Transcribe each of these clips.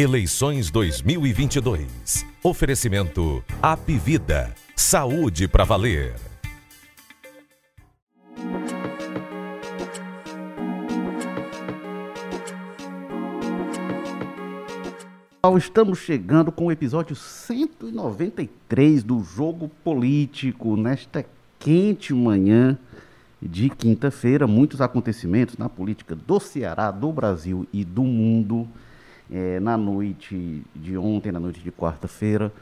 Eleições 2022. Oferecimento Apivida. Saúde para valer. Estamos chegando com o episódio 193 do Jogo Político nesta quente manhã de quinta-feira. Muitos acontecimentos na política do Ceará, do Brasil e do mundo. É, na noite de ontem, na noite de quarta-feira,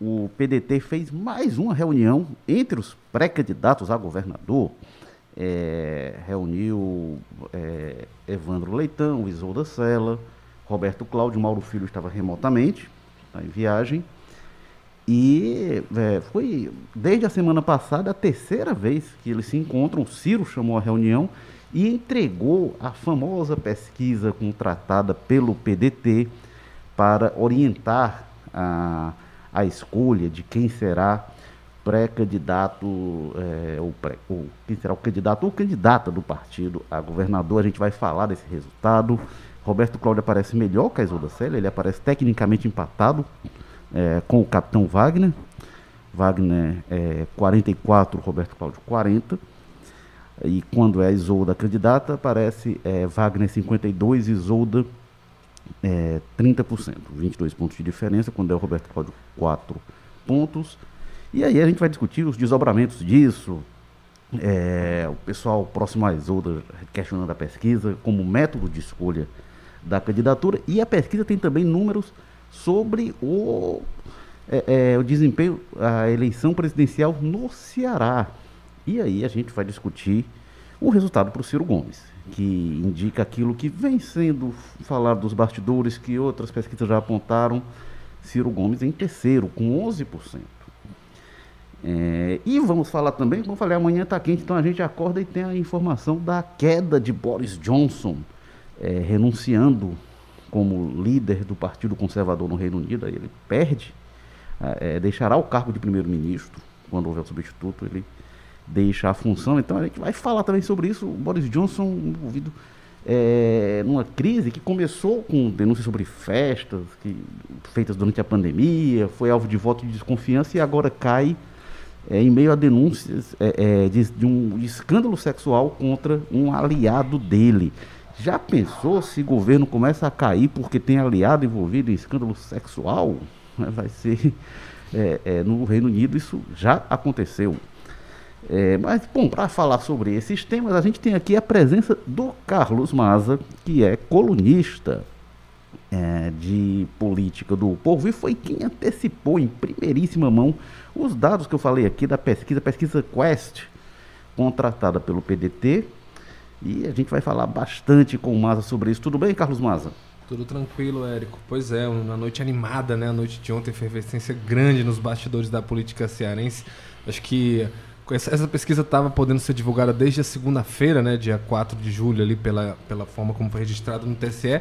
o PDT fez mais uma reunião entre os pré-candidatos a governador. É, reuniu é, Evandro Leitão, Isolda Sela, Roberto Cláudio, Mauro Filho estava remotamente, está em viagem. E é, foi desde a semana passada a terceira vez que eles se encontram. O Ciro chamou a reunião e entregou a famosa pesquisa contratada pelo PDT para orientar a, a escolha de quem será pré-candidato, é, ou, pré, ou quem será o candidato ou candidata do partido a governador. A gente vai falar desse resultado. Roberto Cláudio aparece melhor que a Isolda Célia, ele aparece tecnicamente empatado é, com o capitão Wagner. Wagner é 44, Roberto Cláudio 40. E quando é Isolda candidata, aparece é, Wagner 52, Isolda é, 30%, 22 pontos de diferença, quando é o Roberto Cláudio 4 pontos. E aí a gente vai discutir os desdobramentos disso. É, o pessoal próximo à Isolda questionando a pesquisa como método de escolha da candidatura. E a pesquisa tem também números sobre o, é, é, o desempenho, a eleição presidencial no Ceará. E aí a gente vai discutir o resultado para o Ciro Gomes, que indica aquilo que vem sendo falado dos bastidores, que outras pesquisas já apontaram. Ciro Gomes em terceiro, com 11%. É, e vamos falar também, como eu falei, amanhã está quente, então a gente acorda e tem a informação da queda de Boris Johnson, é, renunciando como líder do Partido Conservador no Reino Unido. Ele perde, é, deixará o cargo de primeiro-ministro, quando houver o substituto, ele deixa a função. Então a gente vai falar também sobre isso. O Boris Johnson envolvido é, numa crise que começou com denúncias sobre festas que, feitas durante a pandemia, foi alvo de voto de desconfiança e agora cai é, em meio a denúncias é, é de, de, um escândalo sexual contra um aliado dele. Já pensou se o governo começa a cair porque tem aliado envolvido em escândalo sexual? Vai ser. É, é, no Reino Unido isso já aconteceu. É, mas, bom, para falar sobre esses temas, a gente tem aqui a presença do Carlos Maza, que é colunista é, de política do povo e foi quem antecipou em primeiríssima mão os dados que eu falei aqui da pesquisa, pesquisa Quest, contratada pelo PDT. E a gente vai falar bastante com o Maza sobre isso. Tudo bem, Carlos Maza? Tudo tranquilo, Érico. Pois é, uma noite animada, né? A noite de ontem, efervescência grande nos bastidores da política cearense. Acho que essa pesquisa estava podendo ser divulgada desde a segunda-feira, né, dia 4 de julho, ali pela, pela forma como foi registrado no TSE.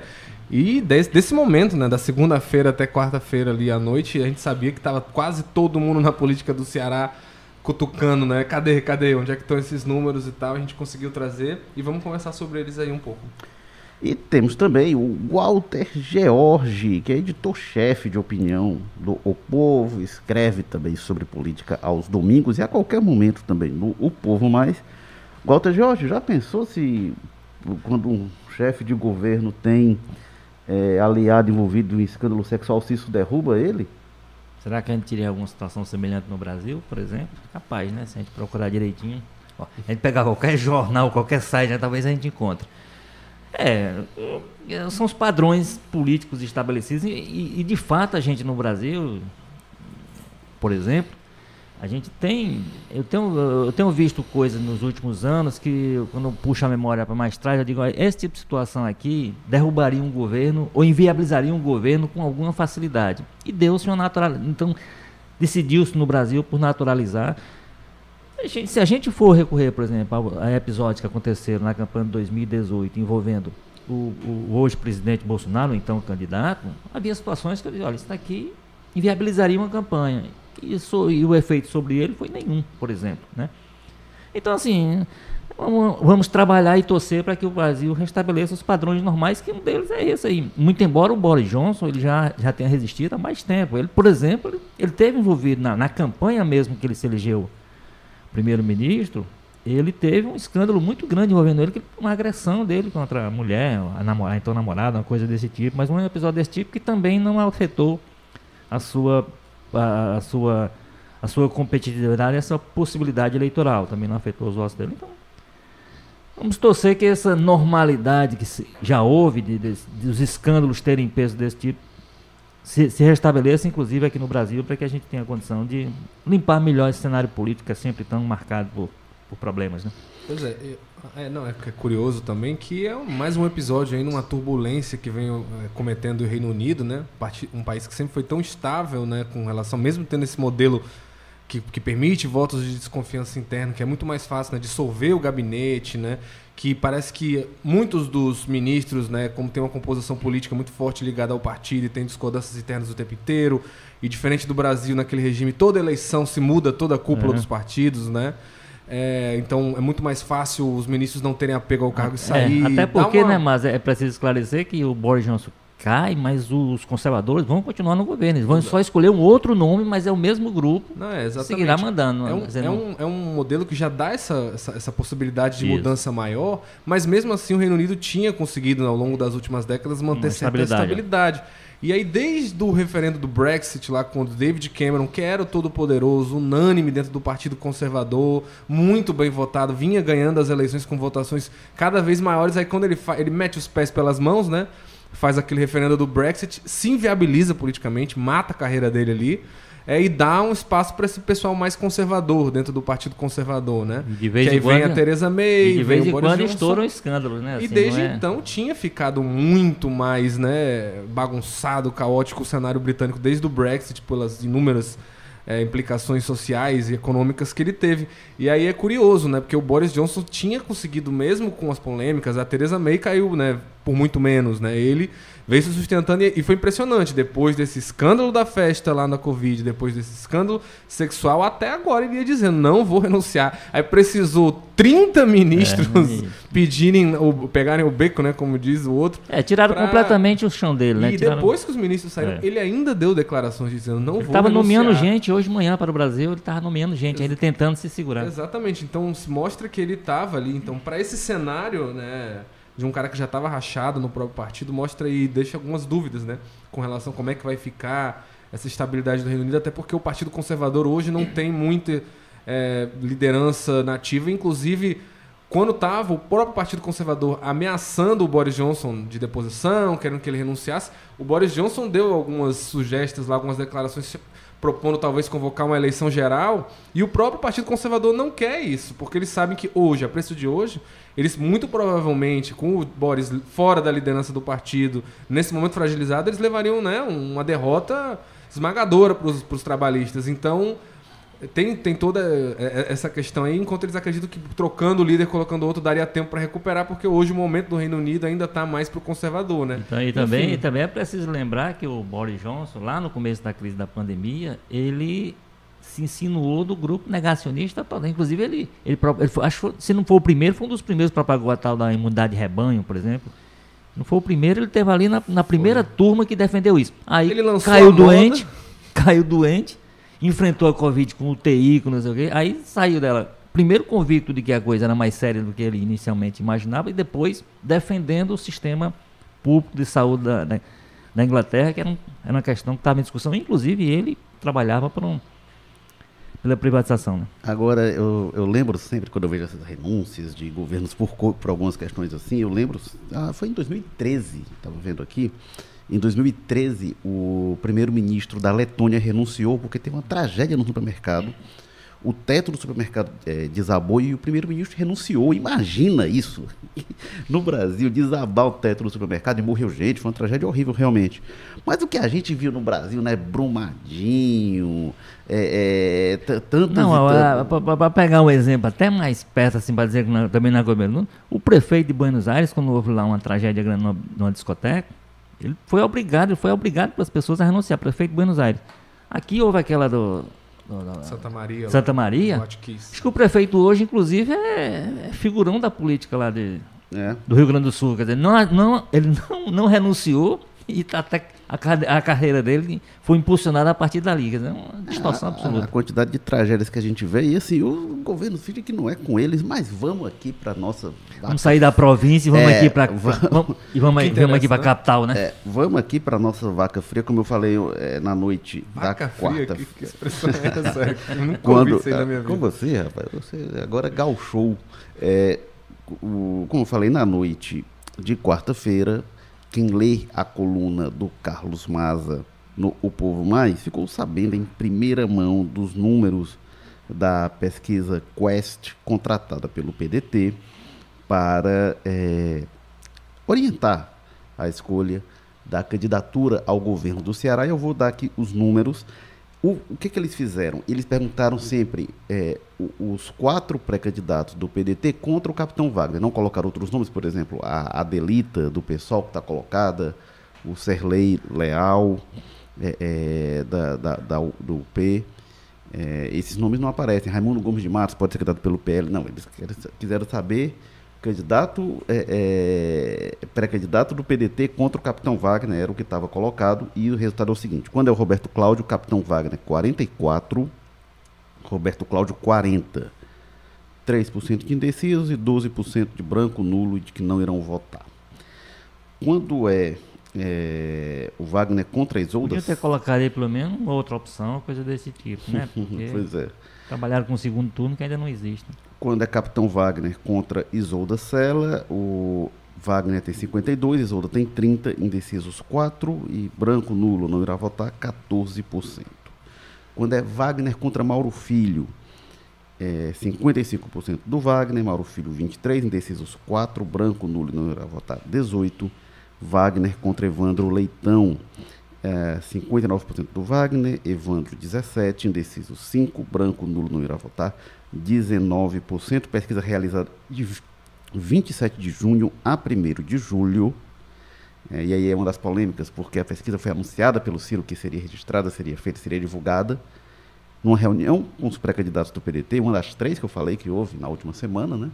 E desse, desse momento, né, da segunda-feira até quarta-feira ali à noite, a gente sabia que estava quase todo mundo na política do Ceará cutucando, né? Cadê, cadê? Onde é que estão esses números e tal? A gente conseguiu trazer e vamos conversar sobre eles aí um pouco. E temos também o Walter George, que é editor-chefe de opinião do O Povo, escreve também sobre política aos domingos e a qualquer momento também no O Povo Mais. Walter George, já pensou se quando um chefe de governo tem é, aliado envolvido em escândalo sexual, se isso derruba ele? Será que a gente teria alguma situação semelhante no Brasil, por exemplo? Capaz, né? Se a gente procurar direitinho. Ó, a gente pegar qualquer jornal, qualquer site, né? talvez a gente encontre. É, é, são os padrões políticos estabelecidos e, e, de fato a gente no Brasil, por exemplo, a gente tem, eu tenho, eu tenho visto coisas nos últimos anos que quando eu puxo a memória para mais trás, eu digo, esse tipo de situação aqui derrubaria um governo ou inviabilizaria um governo com alguma facilidade. E deu-se uma natural, então decidiu-se no Brasil por naturalizar se a gente for recorrer, por exemplo, a, episódios que aconteceram na campanha de 2018 envolvendo o, o hoje presidente Bolsonaro, então candidato, havia situações que eu disse, olha, isso daqui inviabilizaria uma campanha. Isso, e o efeito sobre ele foi nenhum, por exemplo. Né? Então, assim, vamos, vamos trabalhar e torcer para que o Brasil restabeleça os padrões normais, que um deles é esse aí. Muito embora o Boris Johnson ele já, já tenha resistido há mais tempo. Ele, por exemplo, ele, ele teve envolvido na, na campanha mesmo que ele se elegeu primeiro-ministro, ele teve um escândalo muito grande envolvendo ele, uma agressão dele contra a mulher, a namorada, então namorada, uma coisa desse tipo, mas um episódio desse tipo que também não afetou a sua a, a sua a sua competitividade, essa possibilidade eleitoral, também não afetou os votos dele. Então, vamos torcer que essa normalidade que já houve de, de, de os escândalos terem peso desse tipo se, se restabeleça, inclusive aqui no Brasil, para que a gente tenha condição de limpar melhor esse cenário político que é sempre tão marcado por por problemas, né? Pois é, é, não, é, é curioso também que é mais um episódio aí numa turbulência que vem é, cometendo o Reino Unido, né? Um país que sempre foi tão estável, né? Com relação, mesmo tendo esse modelo que, que permite votos de desconfiança interna, que é muito mais fácil, né? Dissolver o gabinete, né? Que parece que muitos dos ministros, né? Como tem uma composição política muito forte ligada ao partido e tem discordâncias internas o tempo inteiro, e diferente do Brasil, naquele regime, toda eleição se muda toda a cúpula uhum. dos partidos, né? É, então é muito mais fácil os ministros não terem apego ao cargo e é, sair. Até porque, uma... né, mas é preciso esclarecer que o Boris Johnson cai, mas os conservadores vão continuar no governo. Eles vão só escolher um outro nome, mas é o mesmo grupo. Não, é exatamente. Seguirá mandando. É um, é um, é um modelo que já dá essa, essa, essa possibilidade de Isso. mudança maior, mas mesmo assim o Reino Unido tinha conseguido, ao longo das últimas décadas, manter Uma certa estabilidade. estabilidade. E aí, desde o referendo do Brexit, lá quando David Cameron, que era o todo-poderoso, unânime dentro do Partido Conservador, muito bem votado, vinha ganhando as eleições com votações cada vez maiores. Aí, quando ele, ele mete os pés pelas mãos, né? Faz aquele referendo do Brexit, se inviabiliza politicamente, mata a carreira dele ali é, e dá um espaço para esse pessoal mais conservador dentro do Partido Conservador, né? de vez que aí vem a Teresa May, e de vez em quando estouram escândalos, né? Assim, e desde é... então tinha ficado muito mais, né, bagunçado, caótico o cenário britânico desde o Brexit pelas inúmeras é, implicações sociais e econômicas que ele teve. E aí é curioso, né? Porque o Boris Johnson tinha conseguido mesmo com as polêmicas, a Teresa May caiu, né, por muito menos, né? Ele veio se sustentando e, e, foi impressionante. Depois desse escândalo da festa lá na Covid, depois desse escândalo sexual, até agora ele ia dizendo: não vou renunciar. Aí precisou 30 ministros é, pedirem, ou, pegarem o beco, né? Como diz o outro. É, tiraram pra... completamente o chão dele, né? E tiraram... depois que os ministros saíram, é. ele ainda deu declarações dizendo: não ele vou tava nomeando gente hoje de manhã para o Brasil, ele estava nomeando gente, Ex ele tentando se segurar. Exatamente. Então mostra que ele estava ali. Então, para esse cenário, né? De um cara que já estava rachado no próprio partido mostra e deixa algumas dúvidas, né? Com relação a como é que vai ficar essa estabilidade do Reino Unido, até porque o Partido Conservador hoje não tem muita é, liderança nativa, inclusive quando estava o próprio Partido Conservador ameaçando o Boris Johnson de deposição, querendo que ele renunciasse, o Boris Johnson deu algumas sugestões lá, algumas declarações propondo talvez convocar uma eleição geral, e o próprio Partido Conservador não quer isso, porque eles sabem que hoje, a preço de hoje, eles muito provavelmente, com o Boris fora da liderança do partido, nesse momento fragilizado, eles levariam né, uma derrota esmagadora para os trabalhistas. Então, tem, tem toda é, é, essa questão aí, enquanto eles acreditam que trocando o líder, colocando outro, daria tempo para recuperar, porque hoje o momento do Reino Unido ainda está mais para o conservador, né? Então, e, também, e também é preciso lembrar que o Boris Johnson, lá no começo da crise da pandemia, ele se insinuou do grupo negacionista todo. Inclusive, ele, ele, ele foi, acho, se não for o primeiro, foi um dos primeiros para propagou a tal da imunidade de rebanho, por exemplo. Não foi o primeiro, ele teve ali na, na primeira foi. turma que defendeu isso. Aí caiu doente, caiu doente, enfrentou a Covid com UTI, com não sei o quê, aí saiu dela. Primeiro convicto de que a coisa era mais séria do que ele inicialmente imaginava, e depois defendendo o sistema público de saúde da, da, da Inglaterra, que era, um, era uma questão que estava em discussão. Inclusive, ele trabalhava para um, pela privatização. Né? Agora, eu, eu lembro sempre, quando eu vejo essas renúncias de governos por, por algumas questões assim, eu lembro, ah, foi em 2013, estava vendo aqui, em 2013, o primeiro-ministro da Letônia renunciou porque teve uma tragédia no supermercado. O teto do supermercado é, desabou e o primeiro-ministro renunciou. Imagina isso! No Brasil, desabar o teto do supermercado e morreu gente. Foi uma tragédia horrível, realmente. Mas o que a gente viu no Brasil, né? Brumadinho, é, é, tantos Não, para pegar um exemplo até mais perto, assim, para dizer que na, também na governo, o prefeito de Buenos Aires, quando houve lá uma tragédia grande numa, numa discoteca, ele foi obrigado, ele foi obrigado pelas pessoas a renunciar, prefeito de Buenos Aires. Aqui houve aquela do Santa Maria. Santa Maria. Acho que o prefeito hoje, inclusive, é, é figurão da política lá de, É. do Rio Grande do Sul. Quer dizer, não, não, ele não, não renunciou e tá até a, a carreira dele foi impulsionada a partir dali. Quer dizer, é uma distorção A, a absoluta. quantidade de tragédias que a gente vê, e assim, o governo finge que não é com eles, mas vamos aqui para nossa. Vamos sair da província e vamos É, aqui para vamos- e vamos, vamos aqui para né? capital, né? É, vamos aqui para nossa vaca fria, como eu falei é, na noite Vaca da fria, quarta. que, que expressão é essa? Eu nunca Quando, ouvi isso aí na minha ah, com vida. você, rapaz, você agora gauchou. É, o, como eu falei na noite de quarta-feira, quem lê a coluna do Carlos Maza no O Povo Mais ficou sabendo em primeira mão dos números da pesquisa Quest contratada pelo PDT para é, orientar a escolha da candidatura ao governo do Ceará. E eu vou dar aqui os números. O, o que, que eles fizeram? Eles perguntaram sempre é, os quatro pré-candidatos do PDT contra o capitão Wagner. Não colocaram outros nomes, por exemplo, a Adelita do PSOL, que está colocada, o Serlei Leal, é, é, da, da- da do UP. É, esses nomes não aparecem. Raimundo Gomes de Matos pode ser candidato pelo PL. Não, eles quiseram saber candidato, é, é, pré-candidato do PDT contra o Capitão Wagner, era o que estava colocado, e o resultado é o seguinte: quando é o Roberto Cláudio, o Capitão Wagner 44, Roberto Cláudio 40. 3% de indecisos e 12% de branco, nulo e de que não irão votar. Quando é, é, o Wagner contra a Isolda. Podia ter colocado aí pelo menos uma outra opção, coisa desse tipo, né? Porque pois é. trabalharam com o segundo turno que ainda não existe. Quando é Capitão Wagner contra Isolda Sela, o Wagner tem 52, Isolda tem 30, indecisos 4 e branco nulo não irá votar 14%. Quando é Wagner contra Mauro Filho, é 55% do Wagner, Mauro Filho 23, indecisos 4, branco nulo não irá votar 18. Wagner contra Evandro Leitão, é, 59% do Wagner, Evandro 17, indeciso 5, branco nulo não irá votar 19%. Pesquisa realizada de 27 de junho a 1 de julho. É, e aí é uma das polêmicas, porque a pesquisa foi anunciada pelo Ciro que seria registrada, seria feita, seria divulgada. Numa reunião com os pré-candidatos do PDT, uma das três que eu falei que houve na última semana, né?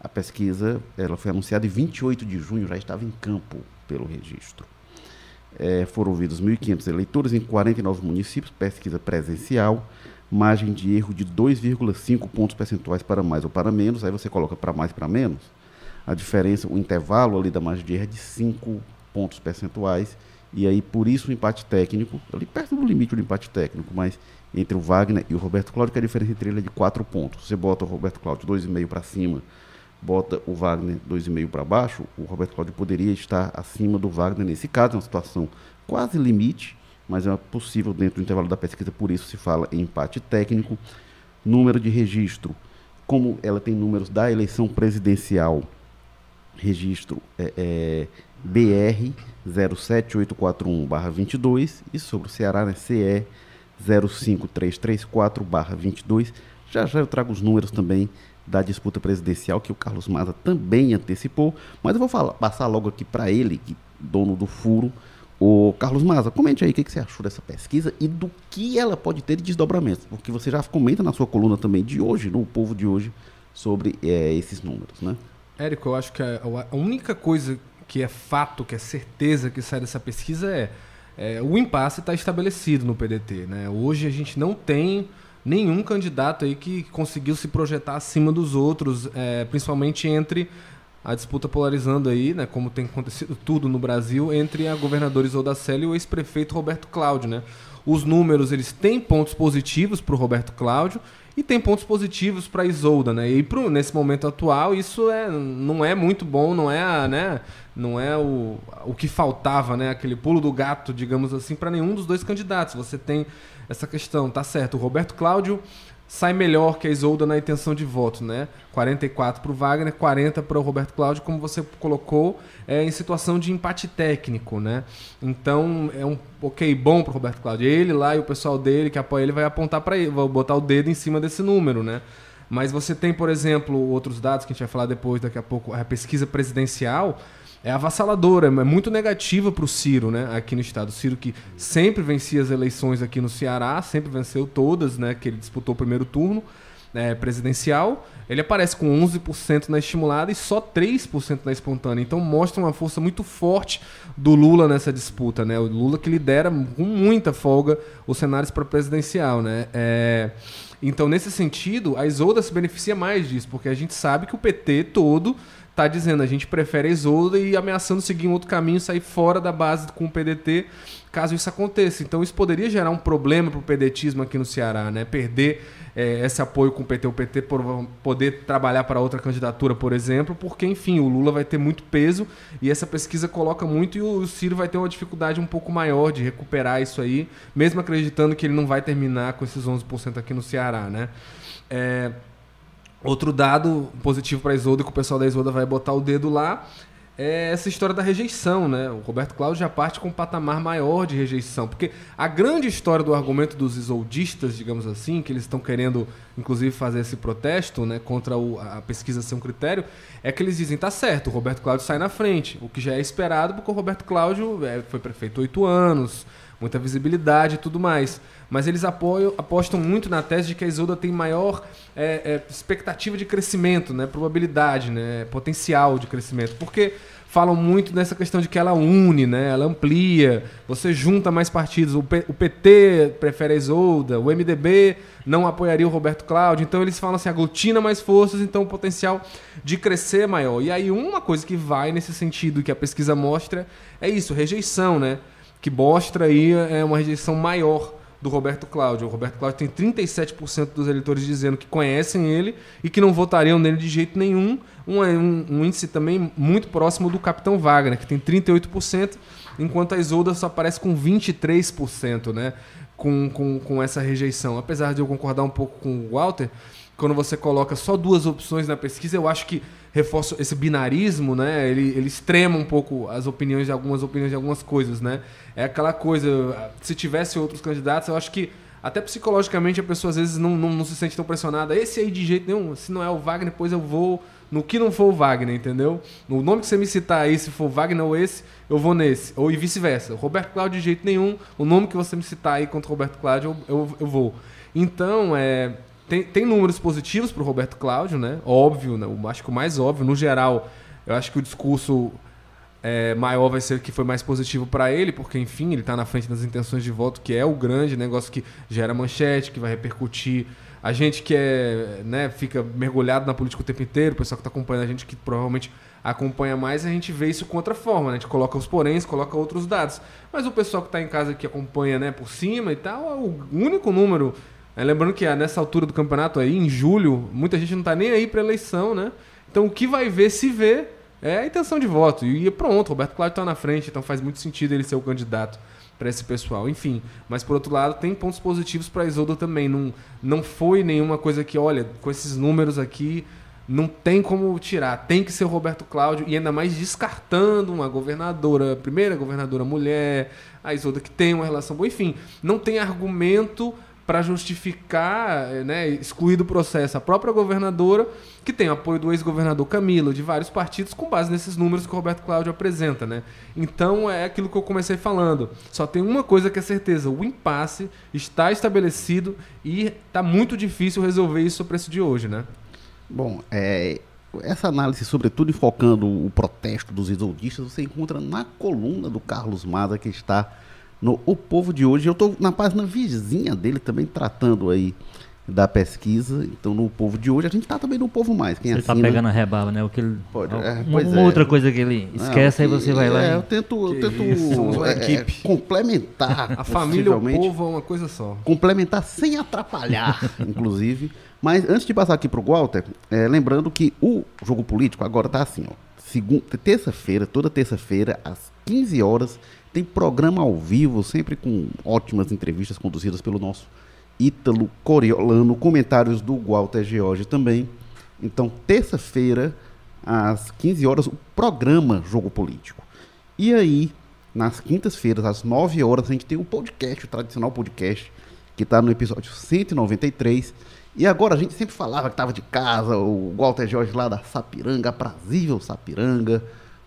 A pesquisa ela foi anunciada em 28 de junho, já estava em campo pelo registro. É, foram ouvidos 1.500 eleitores em 49 municípios, pesquisa presencial, margem de erro de 2,5 pontos percentuais para mais ou para menos, aí você coloca para mais para menos, a diferença, o intervalo ali da margem de erro é de 5 pontos percentuais, e aí por isso o empate técnico, ali perto do limite do empate técnico, mas entre o Wagner e o Roberto Cláudio, que a diferença entre ele é de 4 pontos. Você bota o Roberto Cláudio 2,5 para cima, bota o Wagner 2,5 para baixo, o Roberto Cláudio poderia estar acima do Wagner nesse caso, é uma situação quase limite, mas é possível dentro do intervalo da pesquisa, por isso se fala em empate técnico. Número de registro, como ela tem números da eleição presidencial, registro é, é BR 07841-22 e sobre o Ceará, né, CE 05334-22. Já já eu trago os números também da disputa presidencial que o Carlos Maza também antecipou, mas eu vou falar, passar logo aqui para ele, dono do furo, o Carlos Maza, comente aí o que, que você achou dessa pesquisa e do que ela pode ter de desdobramentos, porque você já comenta na sua coluna também de hoje, no Povo de hoje, sobre eh, esses números, né? Érico, eu acho que a, a única coisa que é fato, que é certeza que sai dessa pesquisa é, é o impasse está estabelecido no PDT. Né? Hoje a gente não tem nenhum candidato aí que conseguiu se projetar acima dos outros, é, principalmente entre a disputa polarizando aí, né, como tem acontecido tudo no Brasil, entre a governadora Isolda Sela e o ex-prefeito Roberto Cláudio. Né? Os números eles têm pontos positivos para o Roberto Cláudio e tem pontos positivos para Isolda, né? E pro, nesse momento atual isso é, não é muito bom, não é, a, né? Não é o, o que faltava, né? Aquele pulo do gato, digamos assim, para nenhum dos dois candidatos. Você tem essa questão, tá certo? O Roberto Cláudio sai melhor que a Isolda na intenção de voto, né? 44 para o Wagner, 40 para o Roberto Cláudio, como você colocou, é, em situação de empate técnico, né? Então é um ok bom para o Roberto Cláudio. Ele lá e o pessoal dele que apoia ele vai apontar para ele, vai botar o dedo em cima desse número, né? Mas você tem, por exemplo, outros dados que a gente vai falar depois, daqui a pouco, a pesquisa presidencial é avassaladora, é muito negativa para o Ciro, né, aqui no estado. O Ciro que sempre vencia as eleições aqui no Ceará, sempre venceu todas, né, que ele disputou o primeiro turno né, presidencial. Ele aparece com 11% na estimulada e só 3% na espontânea. Então mostra uma força muito forte do Lula nessa disputa, né? O Lula que lidera com muita folga os cenários para presidencial, né? É... Então, nesse sentido, a Isolda se beneficia mais disso, porque a gente sabe que o PT todo está dizendo a gente prefere a Isolda e ameaçando seguir um outro caminho, sair fora da base com o PDT, caso isso aconteça. Então, isso poderia gerar um problema para o pedetismo aqui no Ceará, né? Perder é, esse apoio com o PT, o PT por poder trabalhar para outra candidatura, por exemplo, porque, enfim, o Lula vai ter muito peso e essa pesquisa coloca muito e o Ciro vai ter uma dificuldade um pouco maior de recuperar isso aí, mesmo acreditando que ele não vai terminar com esses 11% aqui no Ceará, né? É, outro dado positivo para a Isolda, que o pessoal da Isolda vai botar o dedo lá, é essa história da rejeição, né? O Roberto Cláudio já parte com um patamar maior de rejeição, porque a grande história do argumento dos isoldistas, digamos assim, que eles estão querendo, inclusive, fazer esse protesto, né, contra o, a pesquisa ser um critério, é que eles dizem, tá certo, o Roberto Cláudio sai na frente, o que já é esperado, porque o Roberto Cláudio é, foi prefeito oito anos, muita visibilidade e tudo mais. Mas eles apoiam, apostam muito na tese de que a Isolda tem maior é, é, expectativa de crescimento, né, probabilidade, né, potencial de crescimento. Porque falam muito nessa questão de que ela une, né, ela amplia, você junta mais partidos. O, P, o PT prefere a Isolda, o MDB não apoiaria o Roberto Cláudio. Então eles falam assim, aglutina mais forças, então o potencial de crescer é maior. E aí uma coisa que vai nesse sentido que a pesquisa mostra é isso, rejeição, né? que mostra aí é uma rejeição maior do Roberto Cláudio. O Roberto Cláudio tem 37% dos eleitores dizendo que conhecem ele e que não votariam nele de jeito nenhum. Um, um, um, índice também muito próximo do Capitão Wagner, que tem 38%, enquanto a Isolda só aparece com 23%, né? Com, com, com essa rejeição. Apesar de eu concordar um pouco com o Walter, quando você coloca só duas opções na pesquisa, eu acho que reforça esse binarismo, né? Ele, ele extrema um pouco as opiniões de algumas opiniões de algumas coisas, né? É aquela coisa, se tivesse outros candidatos, eu acho que até psicologicamente a pessoa às vezes não, não, não se sente tão pressionada. Esse aí de jeito nenhum, se não é o Wagner, depois eu vou no que não for o Wagner, entendeu? No nome que você me citar aí, se for Wagner ou esse, eu vou nesse. Ou e vice-versa. Roberto Cláudio de jeito nenhum, o nome que você me citar aí contra o Roberto Cláudio, eu, eu, eu vou. Então, é, tem, tem números positivos para o Roberto Cláudio, né? Óbvio, né? Eu acho que o mais óbvio, no geral, eu acho que o discurso é, maior vai ser que foi mais positivo para ele, porque, enfim, ele está na frente das intenções de voto, que é o grande negócio que gera manchete, que vai repercutir. A gente que é, né, fica mergulhado na política o tempo inteiro, o pessoal que está acompanhando a gente, que provavelmente acompanha mais, a gente vê isso com outra forma, né? A gente coloca os poréns, coloca outros dados. Mas o pessoal que está em casa que acompanha né, por cima e tal, é o único número é, lembrando que ah, nessa altura do campeonato aí, em julho, muita gente não está nem aí para eleição, né? Então o que vai ver, se vê, é a intenção de voto. E pronto, Roberto Cláudio está na frente, então faz muito sentido ele ser o candidato para esse pessoal. Enfim, mas por outro lado, tem pontos positivos para Isolda também. Não, não foi nenhuma coisa que, olha, com esses números aqui, não tem como tirar. Tem que ser o Roberto Cláudio, e ainda mais descartando uma governadora, primeira governadora mulher, a Isolda que tem uma relação boa. Enfim, não tem argumento para justificar, né, excluir do processo a própria governadora, que tem apoio do ex-governador Camilo, de vários partidos, com base nesses números que o Roberto Cláudio apresenta. Né? Então é aquilo que eu comecei falando. Só tem uma coisa que é certeza: o impasse está estabelecido e está muito difícil resolver isso a preço de hoje. Né? Bom, é, essa análise, sobretudo enfocando o protesto dos isoldistas, você encontra na coluna do Carlos Maza, que está no O Povo de Hoje. Eu estou na página vizinha dele também tratando aí da pesquisa. Então, no Povo de Hoje, a gente está também no Povo Mais. Quem você está pegando a rebaba, né? O que ele, Pode, é, uma, uma é. outra coisa que ele esquece, Não, aí você vai lá. É, e... eu tento, eu tento é, é complementar. A família e o povo é uma coisa só. Complementar sem atrapalhar, inclusive. Mas antes de passar aqui para o Walter, é, lembrando que o jogo político agora está assim, ó. Segunda, terça-feira, toda terça-feira, às 15 horas, tem programa ao vivo, sempre com ótimas entrevistas conduzidas pelo nosso Ítalo Coriolano, comentários do Walter George também. Então, terça-feira, às 15 horas, o programa Jogo Político. E aí, nas quintas-feiras, às 9 horas, a gente tem o podcast, o tradicional podcast, que está no episódio 193. E agora a gente sempre falava que estava de casa, o Walter Jorge lá da Sapiranga, aprazível Sapiranga,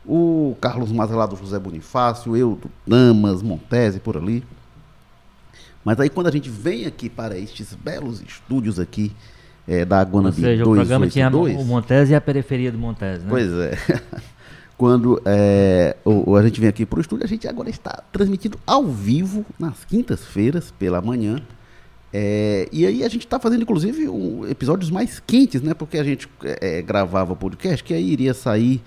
o Carlos Maza lá do José Bonifácio, eu do Damas, Montese, por ali. Mas aí quando a gente vem aqui para estes belos estúdios aqui é, da Aguana Ou seja, o programa tinha o Montese e a periferia do Montese, né? Pois é. quando é, o, a gente vem aqui para o estúdio, a gente agora está transmitindo ao vivo nas quintas-feiras pela manhã. É, e aí a gente está fazendo, inclusive, um, episódios mais quentes, né? Porque a gente é, gravava podcast, que aí iria sair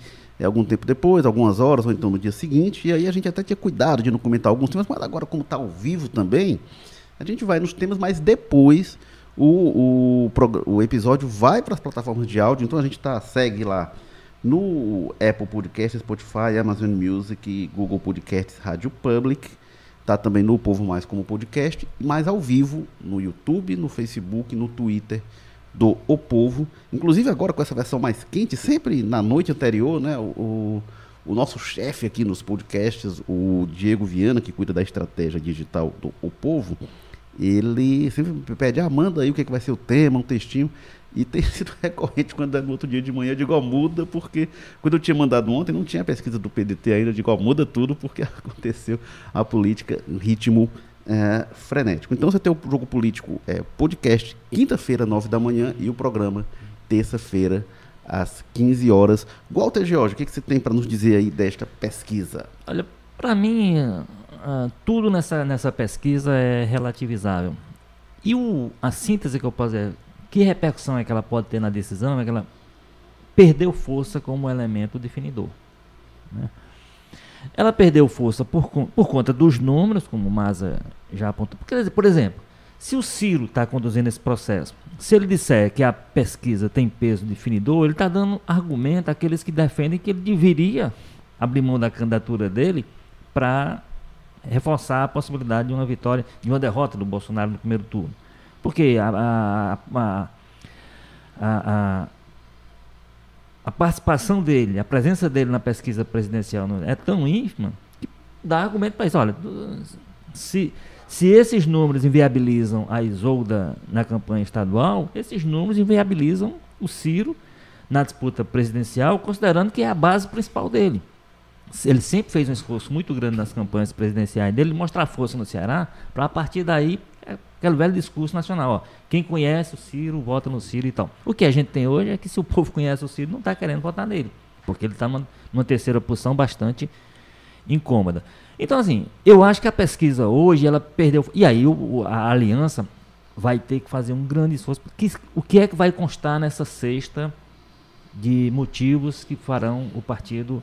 algum tempo depois, algumas horas, ou então no dia seguinte. E aí a gente até tinha cuidado de não comentar alguns temas, mas agora, como está ao vivo também, a gente vai nos temas, mas depois o, o, o episódio vai para as plataformas de áudio. Então a gente tá, segue lá no Apple Podcasts, Spotify, Amazon Music, Google Podcasts, Rádio Public. Tá também no Povo Mais como podcast, mas ao vivo no YouTube, no Facebook, no Twitter do O Povo. Inclusive agora com essa versão mais quente, sempre na noite anterior, né? O, o nosso chefe aqui nos podcasts, o Diego Viana, que cuida da estratégia digital do O Povo, ele sempre pede, ah, manda aí o que, é que vai ser o tema, um textinho. E tem sido recorrente quando é no outro dia de manhã, eu digo, ó, muda, porque quando eu tinha mandado ontem, não tinha pesquisa do PDT ainda, eu digo, ó, muda tudo, porque aconteceu a política em ritmo é, frenético. Então você tem o Jogo Político é, podcast, quinta-feira, nove da manhã, e o programa, terça-feira, às 15 horas. Walter George, o que, que você tem para nos dizer aí desta pesquisa? Olha, para mim, uh, tudo nessa, nessa pesquisa é relativizável. E o, a síntese que eu posso dizer, que repercussão é que ela pode ter na decisão? É que ela perdeu força como elemento definidor. Né? Ela perdeu força por, por conta dos números, como o Maza já apontou. Porque, por exemplo, se o Ciro está conduzindo esse processo, se ele disser que a pesquisa tem peso definidor, ele está dando argumento àqueles que defendem que ele deveria abrir mão da candidatura dele para reforçar a possibilidade de uma vitória, de uma derrota do Bolsonaro no primeiro turno. Porque a, a, a, a, a participação dele, a presença dele na pesquisa presidencial é tão ínfima que dá argumento para isso. Olha, se, se esses números inviabilizam a Isolda na campanha estadual, esses números inviabilizam o Ciro na disputa presidencial, considerando que é a base principal dele ele sempre fez um esforço muito grande nas campanhas presidenciais dele, mostrar força no Ceará, para a partir daí, aquele velho discurso nacional, ó, quem conhece o Ciro, vota no Ciro e tal. O que a gente tem hoje é que se o povo conhece o Ciro, não está querendo votar nele, porque ele está numa, numa terceira posição bastante incômoda. Então, assim, eu acho que a pesquisa hoje, ela perdeu... E aí o, a aliança vai ter que fazer um grande esforço. Porque, o que é que vai constar nessa cesta de motivos que farão o partido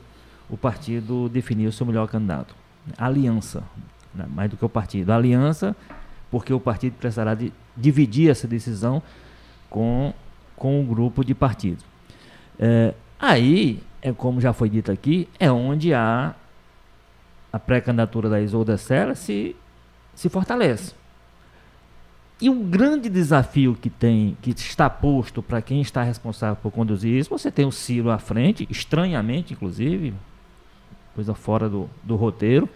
o partido definir o seu melhor candidato. aliança, né, mais do que o partido. aliança, porque o partido precisará de dividir essa decisão com, com o grupo de partidos. É, aí, é como já foi dito aqui, é onde há a pré-candidatura da Isolda Sela se, se fortalece. E o grande desafio que tem, que está posto para quem está responsável por conduzir isso, você tem o Ciro à frente, estranhamente, inclusive, coisa fora do, do roteiro.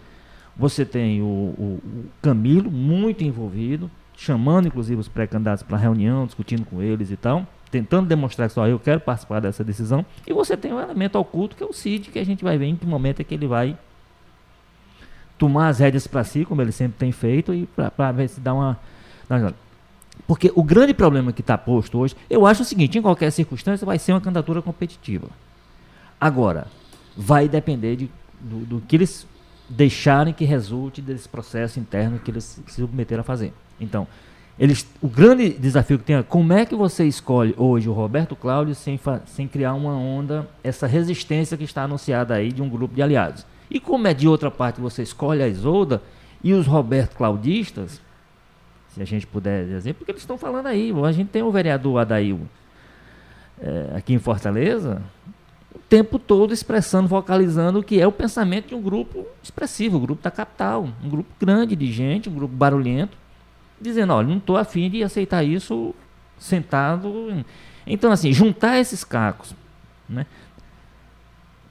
Você tem o, o, o Camilo, muito envolvido, chamando inclusive os pré-candidatos para reunião, discutindo com eles e tal, tentando demonstrar que só eu quero participar dessa decisão. E você tem o um elemento oculto que é o CID, que a gente vai ver em que momento é que ele vai tomar as rédeas para si, como ele sempre tem feito, e para ver se dá uma. Porque o grande problema que está posto hoje, eu acho o seguinte: em qualquer circunstância, vai ser uma candidatura competitiva. Agora, vai depender de do, do que eles deixarem que resulte desse processo interno que eles se submeteram a fazer. Então, eles, o grande desafio que tem é como é que você escolhe hoje o Roberto Cláudio sem, sem criar uma onda, essa resistência que está anunciada aí de um grupo de aliados. E como é de outra parte você escolhe a Isolda e os Roberto Claudistas, se a gente puder dizer, porque eles estão falando aí, a gente tem o vereador Adail é, aqui em Fortaleza, tempo todo expressando, vocalizando o que é o pensamento de um grupo expressivo, o grupo da capital, um grupo grande de gente, um grupo barulhento, dizendo, olha, não estou afim de aceitar isso sentado. Então, assim, juntar esses cacos, né?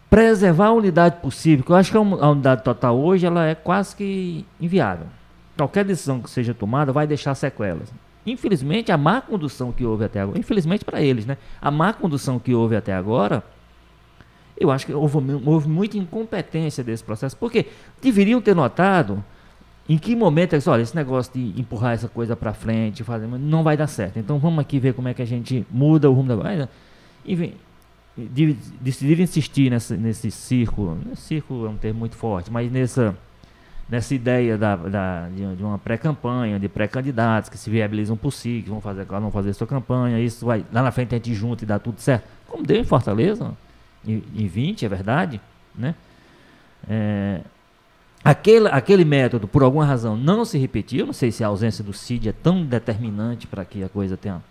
preservar a unidade possível, que eu acho que a unidade total hoje ela é quase que inviável. Qualquer decisão que seja tomada vai deixar sequelas. Infelizmente, a má condução que houve até agora, infelizmente para eles, né? A má condução que houve até agora Eu acho que houve, houve muita incompetência desse processo, porque deveriam ter notado em que momento é olha, esse negócio de empurrar essa coisa para frente, fazer, não vai dar certo. Então vamos aqui ver como é que a gente muda o rumo da coisa. Enfim, decidiram insistir nessa, nesse círculo, círculo é um termo muito forte, mas nessa, nessa ideia da, da de, de, uma pré-campanha, de pré-candidatos que se viabilizam por si, que vão fazer, vão fazer sua campanha, isso vai, lá na frente a gente junta e dá tudo certo. Como deu em Fortaleza, em, em 20, é verdade, né? É, Aquele, aquele método, por alguma razão, não se repetiu. Não sei se a ausência do CID é tão determinante para que a coisa tenha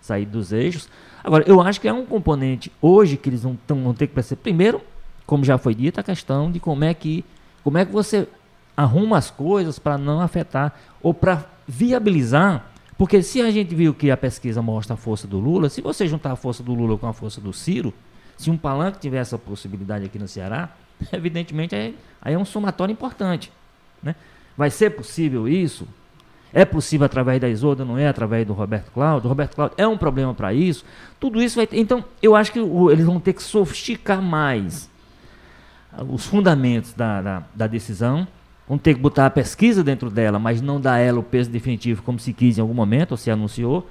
saído dos eixos. Agora, eu acho que é um componente hoje que eles vão, tão, vão ter que perceber. Primeiro, como já foi dito, a questão de como é que, como é que você arruma as coisas para não afetar ou para viabilizar. Porque se a gente viu que a pesquisa mostra a força do Lula, se você juntar a força do Lula com a força do Ciro, se um palanque tiver essa possibilidade aqui no Ceará, evidentemente aí, aí é um somatório importante. Né? Vai ser possível isso? É possível através da Isolda, não é através do Roberto Cláudio? O Roberto Cláudio é um problema para isso? Tudo isso vai ter. Então, eu acho que o, eles vão ter que sofisticar mais os fundamentos da, da, da, decisão. Vão ter que botar a pesquisa dentro dela, mas não dar ela o peso definitivo como se quis em algum momento, ou se anunciou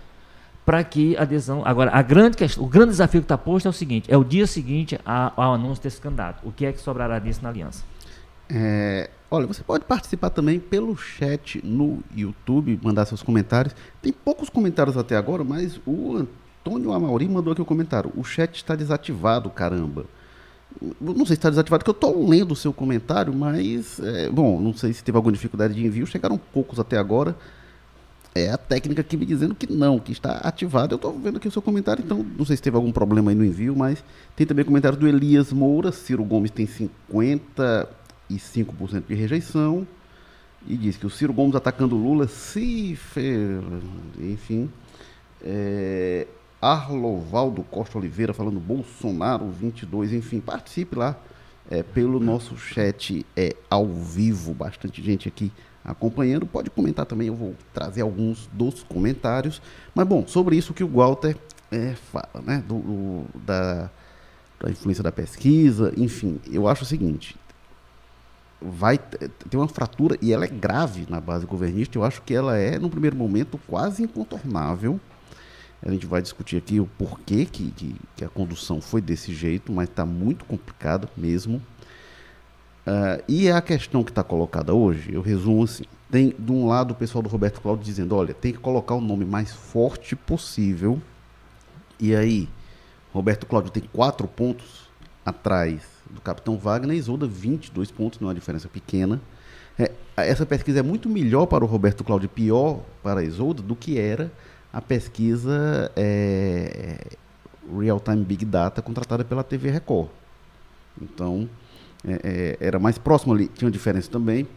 para que a adesão. Agora, a grande questão, o grande desafio que está posto é o seguinte: é o dia seguinte ao anúncio desse candidato. O que é que sobrará disso na aliança? É, olha, você pode participar também pelo chat no YouTube, mandar seus comentários. Tem poucos comentários até agora, mas o Antônio Amauri mandou aqui o um comentário. O chat está desativado, caramba. Não sei se está desativado, porque eu estou lendo o seu comentário, mas, é, bom, não sei se teve alguma dificuldade de envio. Chegaram poucos até agora é a técnica aqui me dizendo que não, que está ativado. Eu estou vendo aqui o seu comentário, então não sei se teve algum problema aí no envio, mas tem também comentário do Elias Moura. Ciro Gomes tem 55% de rejeição. E diz que o Ciro Gomes atacando Lula se fez. Enfim. É, Arlovaldo Costa Oliveira falando Bolsonaro 22. Enfim, participe lá é, pelo nosso chat é, ao vivo. Bastante gente aqui acompanhando. Pode comentar também, eu vou trazer alguns dos comentários. Mas bom, sobre isso que o Walter é, fala, né? Do, do, da, da influência da pesquisa, enfim, eu acho o seguinte. Vai ter uma fratura, e ela é grave na base governista. Eu acho que ela é, no primeiro momento, quase incontornável. A gente vai discutir aqui o porquê que, que, que a condução foi desse jeito, mas está muito complicado mesmo. Uh, e a questão que está colocada hoje, eu resumo assim: tem de um lado o pessoal do Roberto Cláudio dizendo, olha, tem que colocar o nome mais forte possível. E aí, Roberto Cláudio tem quatro pontos atrás do Capitão Wagner e Isolda 22 pontos, não é uma diferença pequena. É, essa pesquisa é muito melhor para o Roberto Cláudio, pior para a Isolda, do que era a pesquisa é, Real Time Big Data contratada pela TV Record. Então, é, é, era mais próximo ali, tinha uma diferença também.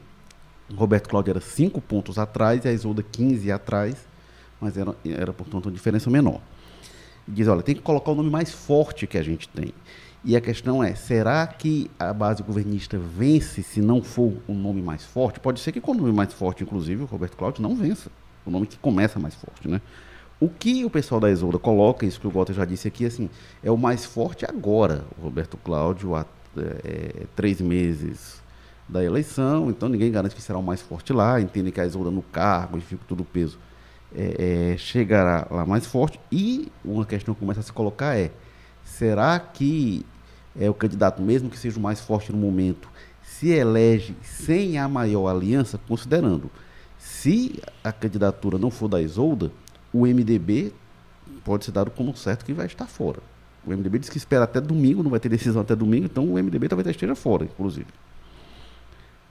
O Roberto Cláudio era 5 pontos atrás e a Isolda 15 atrás, mas era, era, portanto, uma diferença menor. Diz, olha, tem que colocar o nome mais forte que a gente tem. E a questão é, será que a base governista vence se não for o nome mais forte? Pode ser que com o nome mais forte, inclusive, o Roberto Cláudio não vença. O nome que começa mais forte, né? O que o pessoal da Isolda coloca, isso que o Walter já disse aqui, assim, é o mais forte agora. O Roberto Cláudio, a é, três meses da eleição, então ninguém garante que será o mais forte lá, entende que a Isolda no cargo, enfim, tudo o peso, é, é, chegará lá mais forte. E uma questão que começa a se colocar é, será que é o candidato, mesmo que seja o mais forte no momento, se elege sem a maior aliança, considerando, se a candidatura não for da Isolda, o MDB pode ser dado como certo que vai estar fora. O MDB diz que espera até domingo, não vai ter decisão até domingo, então o MDB talvez esteja fora, inclusive.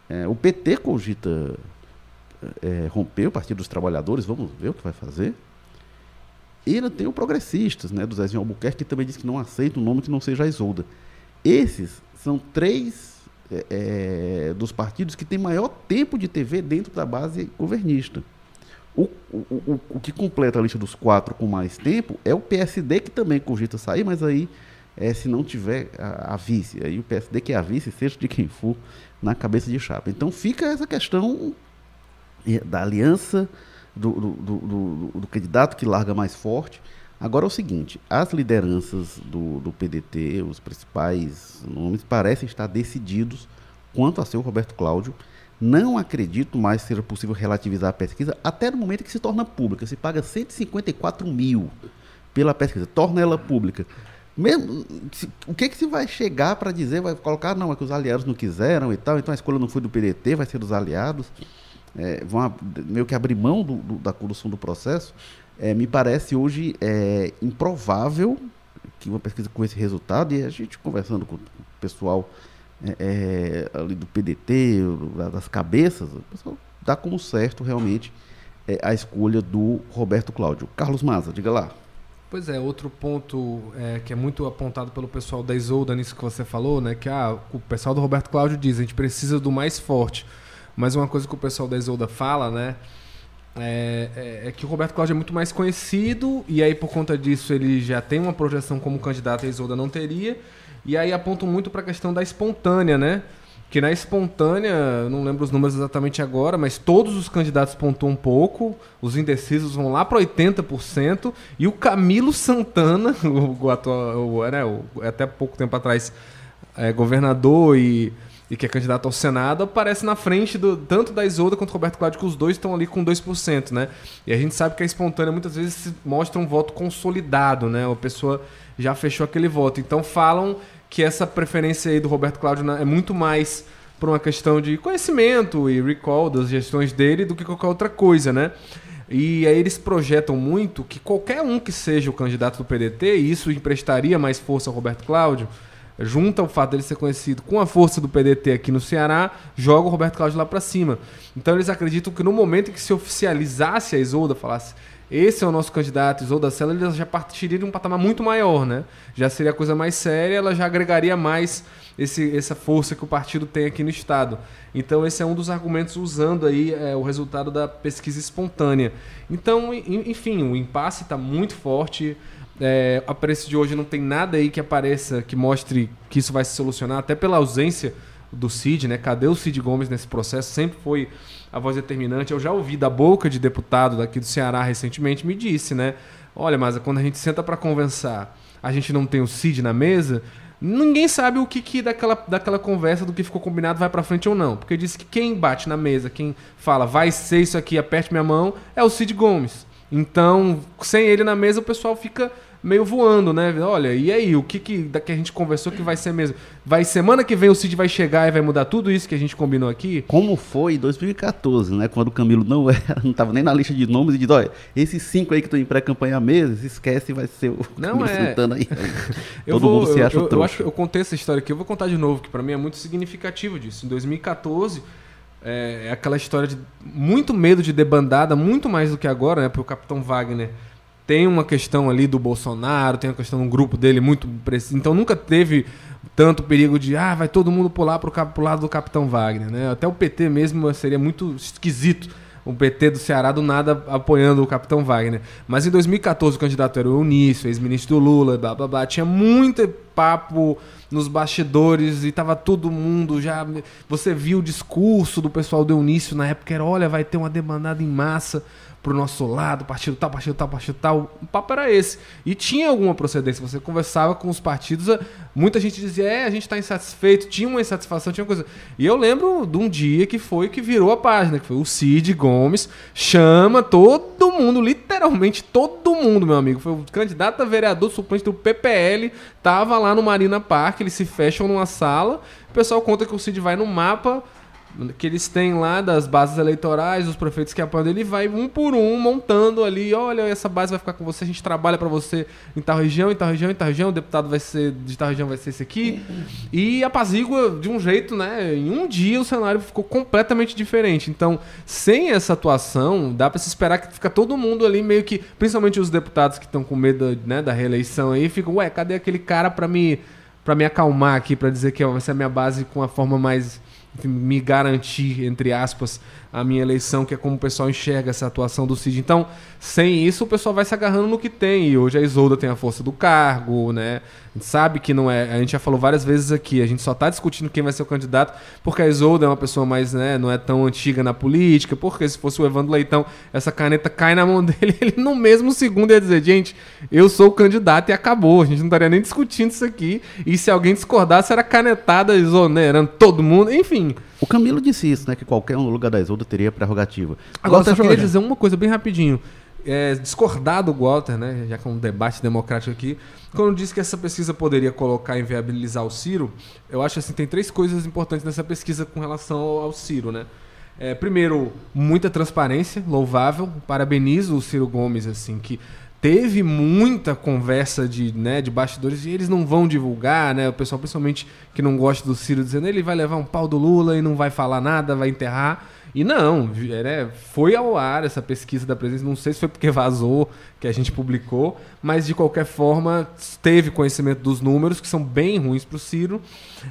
É, o PT cogita é, romper o Partido dos Trabalhadores, vamos ver o que vai fazer. E ainda tem o Progressistas, né, do Zezinho Albuquerque, que também diz que não aceita um nome que não seja a Isolda. Esses são três é, é dos partidos que têm maior tempo de TV dentro da base governista. O, o, o, o, que completa a lista dos quatro com mais tempo é o PSD, que também cogita sair, mas aí, é, se não tiver a, a, vice, aí o PSD que é a vice, seja de quem for, na cabeça de chapa. Então fica essa questão da aliança do, do, do, do candidato que larga mais forte. Agora é o seguinte, as lideranças do, do PDT, os principais nomes, parecem estar decididos quanto a seu Roberto Cláudio. Não acredito mais que seja possível relativizar a pesquisa até no momento que se torna pública. Se paga 154 mil pela pesquisa, torna ela pública. Mesmo, se, o que, que se vai chegar para dizer, vai colocar, não, é que os aliados não quiseram e tal, então a escolha não foi do PDT, vai ser dos aliados. É, vão meio que abrir mão do, do, da condução do processo. É, me parece hoje é, improvável que uma pesquisa com esse resultado, e a gente conversando com o pessoal é, é ali do PDT, das cabeças, o pessoal dá como certo realmente é, a escolha do Roberto Cláudio. Carlos Maza, diga lá. Pois é, outro ponto é, que é muito apontado pelo pessoal da Isolda nisso que você falou, né? Que ah, o pessoal do Roberto Cláudio diz, a gente precisa do mais forte. Mas uma coisa que o pessoal da Isolda fala, né? É, é, é, que o Roberto Cláudio é muito mais conhecido e aí por conta disso ele já tem uma projeção como candidato a Isolda não teria e aí apontam muito para a questão da espontânea, né? Que na espontânea, não lembro os números exatamente agora, mas todos os candidatos pontuam um pouco, os indecisos vão lá para 80%, e o Camilo Santana, o, atual, o, né, o, até pouco tempo atrás, é, governador e, e que é candidato ao Senado, aparece na frente do, tanto da Isolda quanto do Roberto Cláudio, que os dois estão ali com 2%, né? E a gente sabe que a espontânea muitas vezes mostra um voto consolidado, né? A pessoa já fechou aquele voto. Então falam que essa preferência aí do Roberto Cláudio é muito mais por uma questão de conhecimento e recall das gestões dele do que qualquer outra coisa, né? E aí eles projetam muito que qualquer um que seja o candidato do PDT, e isso emprestaria mais força ao Roberto Cláudio, junta o fato dele ser conhecido com a força do PDT aqui no Ceará, joga o Roberto Cláudio lá para cima. Então eles acreditam que no momento em que se oficializasse a Isolda, falasse esse é o nosso candidato, Isolda Sela, ele já partiria de um patamar muito maior, né? Já seria coisa mais séria, ela já agregaria mais esse, essa força que o partido tem aqui no Estado. Então, esse é um dos argumentos usando aí é, o resultado da pesquisa espontânea. Então, enfim, o impasse está muito forte. É, a preço de hoje não tem nada aí que apareça que mostre que isso vai se solucionar, até pela ausência do Cid, né? Cadê o Cid Gomes nesse processo? Sempre foi a voz determinante. Eu já ouvi da boca de deputado daqui do Ceará recentemente, me disse, né? Olha, mas quando a gente senta para conversar, a gente não tem o Cid na mesa, ninguém sabe o que, que daquela, daquela conversa, do que ficou combinado, vai para frente ou não. Porque disse que quem bate na mesa, quem fala, vai ser isso aqui, aperte minha mão, é o Cid Gomes. Então, sem ele na mesa, o pessoal fica meio voando, né? Olha, e aí, o que que, que a gente conversou que vai ser mesmo? Vai semana que vem o Cid vai chegar e vai mudar tudo isso que a gente combinou aqui? Como foi em 2014, né? Quando o Camilo não era, não estava nem na lista de nomes e de olha, esses cinco aí que estão em pré-campanha mesmo, esquece vai ser o não Camilo é. Santana aí. Todo vou, mundo se acha eu, eu, eu acho eu contei essa história aqui, eu vou contar de novo, que para mim é muito significativo disso. Em 2014, é, é aquela história de muito medo de debandada, muito mais do que agora, né? Porque o Capitão Wagner tem uma questão ali do Bolsonaro, tem uma questão do grupo dele muito preciso. Então nunca teve tanto perigo de ah, vai todo mundo pular pro, pro lado do Capitão Wagner, né? Até o PT mesmo seria muito esquisito o PT do Ceará do nada apoiando o Capitão Wagner. Mas em 2014 o candidato era o Eunício, ex-ministro do Lula, blá blá blá. Tinha muito papo nos bastidores e tava todo mundo já. Você viu o discurso do pessoal do Eunício na época, era olha, vai ter uma demandada em massa pro nosso lado, partido tal, partido tal, partido tal. O papo era esse. E tinha alguma procedência. Você conversava com os partidos, muita gente dizia, é, a gente está insatisfeito, tinha uma insatisfação, tinha uma coisa. E eu lembro de um dia que foi que virou a página, que foi o Cid Gomes, chama todo mundo, literalmente todo mundo, meu amigo. Foi o candidato a vereador suplente do PPL, tava lá no Marina Park, eles se fecham numa sala, o pessoal conta que o Cid vai no mapa que eles têm lá das bases eleitorais, os prefeitos que apoiam ele vai um por um montando ali, olha, essa base vai ficar com você, a gente trabalha para você em tal região, em tal região, em tal região, o deputado vai ser de tal região vai ser esse aqui. E apazigua de um jeito, né? Em um dia o cenário ficou completamente diferente. Então, sem essa atuação, dá para se esperar que fica todo mundo ali meio que, principalmente os deputados que estão com medo, né, da reeleição aí, ficam, ué, cadê aquele cara para me para me acalmar aqui, para dizer que vai ser a minha base com a forma mais me garantir, entre aspas, a minha eleição, que é como o pessoal enxerga essa atuação do Cid. Então, sem isso, o pessoal vai se agarrando no que tem. E hoje a Isolda tem a força do cargo, né? A gente sabe que não é. A gente já falou várias vezes aqui, a gente só está discutindo quem vai ser o candidato, porque a Isolda é uma pessoa mais, né, não é tão antiga na política, porque se fosse o Evandro Leitão, essa caneta cai na mão dele, ele no mesmo segundo ia dizer, gente, eu sou o candidato e acabou. A gente não estaria nem discutindo isso aqui. E se alguém discordasse, era canetada exonerando todo mundo, enfim. O Camilo disse isso, né? Que qualquer um no lugar da Isolda teria prerrogativa. Agora, Walter só queria dizer uma coisa bem rapidinho. É, discordar do Walter, né, já que é um debate democrático aqui, quando disse que essa pesquisa poderia colocar e inviabilizar o Ciro, eu acho assim, tem três coisas importantes nessa pesquisa com relação ao, ao Ciro, né? É, primeiro, muita transparência, louvável. Parabenizo o Ciro Gomes, assim, que teve muita conversa de, né, de bastidores e eles não vão divulgar, né? O pessoal, principalmente que não gosta do Ciro, dizendo ele vai levar um pau do Lula e não vai falar nada, vai enterrar. E não, vi- é, foi ao ar essa pesquisa da presença. Não sei se foi porque vazou que a gente publicou, mas de qualquer forma teve conhecimento dos números que são bem ruins para o Ciro.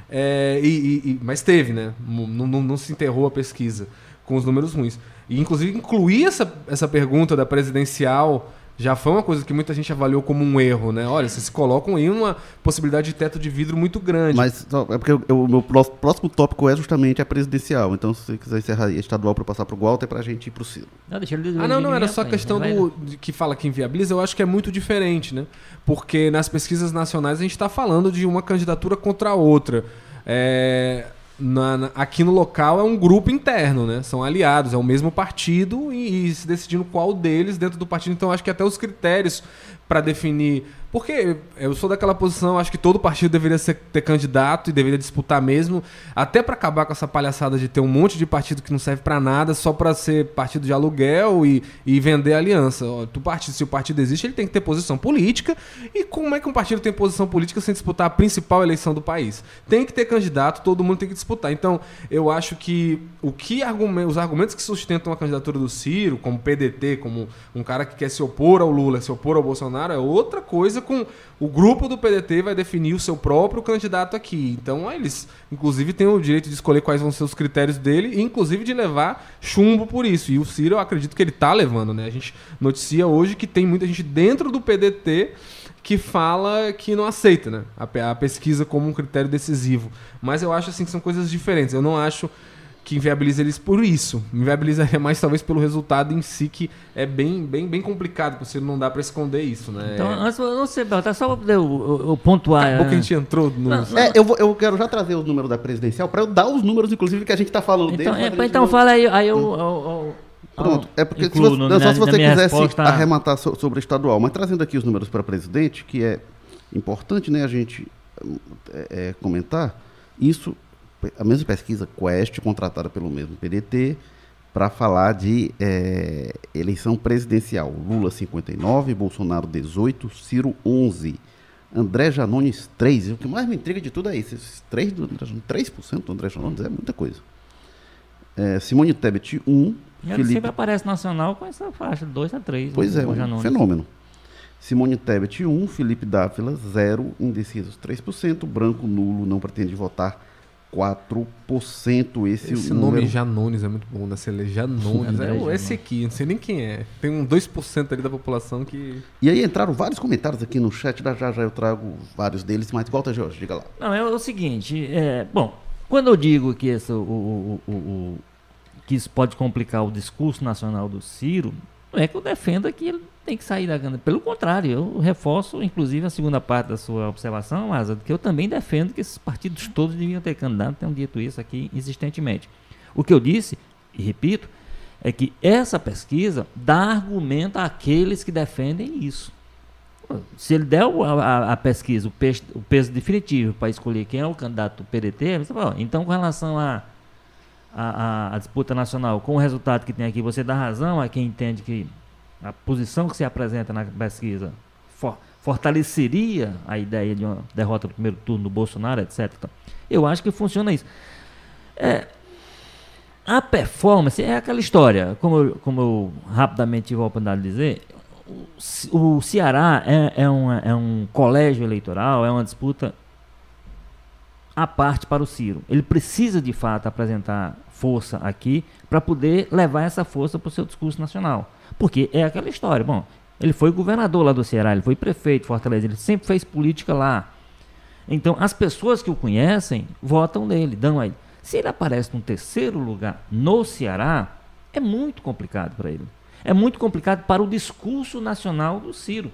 É, e- e- mas teve, né? Não, não- não se enterrou a pesquisa com os números ruins. E inclusive incluir essa, essa pergunta da presidencial já foi uma coisa que muita gente avaliou como um erro, né? Olha, vocês se colocam aí uma possibilidade de teto de vidro muito grande. Mas é porque eu- eu- o meu pró- próximo tópico é justamente a presidencial. Então, se você quiser encerrar a estadual para passar para o Walter, para a gente ir para o Ciro. Não, deixa ele dizer Ah, não, não, era só a questão do de que fala que inviabiliza, eu acho que é muito diferente, né? Porque nas pesquisas nacionais a gente está falando de uma candidatura contra a outra. É, na- na- aqui no local é um grupo interno, né? São aliados, é o mesmo partido e, e se decidindo qual deles dentro do partido. Então acho que até os critérios para definir. Porque eu sou daquela posição, acho que todo partido deveria ser, ter candidato e deveria disputar mesmo, até para acabar com essa palhaçada de ter um monte de partido que não serve para nada só para ser partido de aluguel e, e vender aliança. Tu partido, se o partido existe, ele tem que ter posição política. E como é que um partido tem posição política sem disputar a principal eleição do país? Tem que ter candidato, todo mundo tem que disputar. Então, eu acho que o que os argumentos que sustentam a candidatura do Ciro, como PDT, como um cara que quer se opor ao Lula, se opor ao Bolsonaro, é outra coisa com o grupo do PDT vai definir o seu próprio candidato aqui. Então, eles, inclusive, têm o direito de escolher quais vão ser os critérios dele inclusive, de levar chumbo por isso. E o Ciro, eu acredito que ele tá levando, né? A gente noticia hoje que tem muita gente dentro do PDT que fala que não aceita, né? A pesquisa como um critério decisivo. Mas eu acho assim que são coisas diferentes. Eu não acho que inviabiliza eles por isso. Inviabilizaria mais talvez pelo resultado em si que é bem bem bem complicado, porque não dá pra esconder isso, né? Então, antes, eu não sei, tá só para poder eu, pontuar. Acabou que a gente entrou no Não, É, eu, vou- eu quero já trazer os números da presidencial para eu dar os números, inclusive, que a gente está falando Então, deles. é, então não- fala aí, aí eu, eu- eu- Pronto, é porque se você, no- não, só na- se você quisesse resposta- arrematar so- sobre o estadual, mas trazendo aqui os números para presidente, que é importante né, a gente hum, é, é, comentar, isso, a mesma pesquisa Quest, contratada pelo mesmo PDT, para falar de é, eleição presidencial. Lula 59, Bolsonaro 18, Ciro 11. André Janones 3. O que mais me intriga de tudo é isso. Esses 3 do André Janones, 3% do André Janones é muita coisa. É, Simone Tebet 1, Ele Felipe sempre aparece nacional com essa faixa, 2 a 3. Pois é, um fenômeno. Simone Tebet 1, Felipe Dávila 0, indecisos 3%, branco nulo não pretende votar 4%. Esse, Esse número, nome Janones é muito bom, da Cele Janones. André É, o- Janones. esse aqui, não sei nem quem é. Tem um 2% ali da população que. E aí entraram vários comentários aqui no chat, da já já eu trago vários deles, mas volta Jorge, diga lá. Não, é o seguinte, é, bom, quando eu digo que, esse, o, o- o- o- que isso pode complicar o discurso nacional do Ciro, não é que eu defenda que ele tem que sair da candidatura. Pelo contrário, eu reforço, inclusive, a segunda parte da sua observação, Asa, que eu também defendo que esses partidos todos deviam ter candidato, tenho dito isso aqui insistentemente. O que eu disse, e repito, é que essa pesquisa dá argumento àqueles que defendem isso. Se ele der a, a- a pesquisa, o peso, o peso definitivo para escolher quem é o candidato do PDT, você fala, ó, então com relação à a, a, a disputa nacional, com o resultado que tem aqui, você dá razão a quem entende que a posição que se apresenta na pesquisa for- fortaleceria a ideia de uma derrota no primeiro turno do Bolsonaro, etc. Então, eu acho que funciona isso. É, a performance é aquela história, como eu, como eu rapidamente tive a oportunidade de dizer, o o Ceará é, é, é um colégio eleitoral, é uma disputa à parte para o Ciro. Ele precisa, de fato, apresentar força aqui para poder levar essa força para o seu discurso nacional. Porque é aquela história. Bom, ele foi governador lá do Ceará, ele foi prefeito Fortaleza, ele sempre fez política lá. Então, as pessoas que o conhecem votam nele, dão a ele. Se ele aparece num terceiro lugar no Ceará, é muito complicado para ele. É muito complicado para o discurso nacional do Ciro.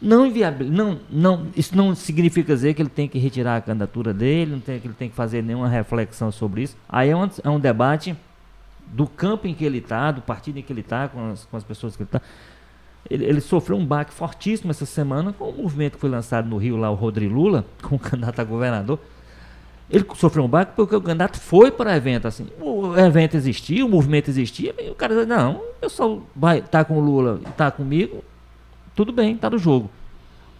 Não inviável, não, não, isso não significa dizer que ele tem que retirar a candidatura dele, não tem que ele tem que fazer nenhuma reflexão sobre isso. Aí é um, é um debate do campo em que ele está, do partido em que ele está, com as, com as pessoas que ele está. Ele, ele, sofreu um baque fortíssimo essa semana com o movimento que foi lançado no Rio, lá o Rodrigo Lula, com o candidato a governador. Ele sofreu um baque porque o candidato foi para o evento, assim. O evento existia, o movimento existia, e o cara disse, não, eu só vai tá com o Lula tá comigo, tudo bem, está no jogo.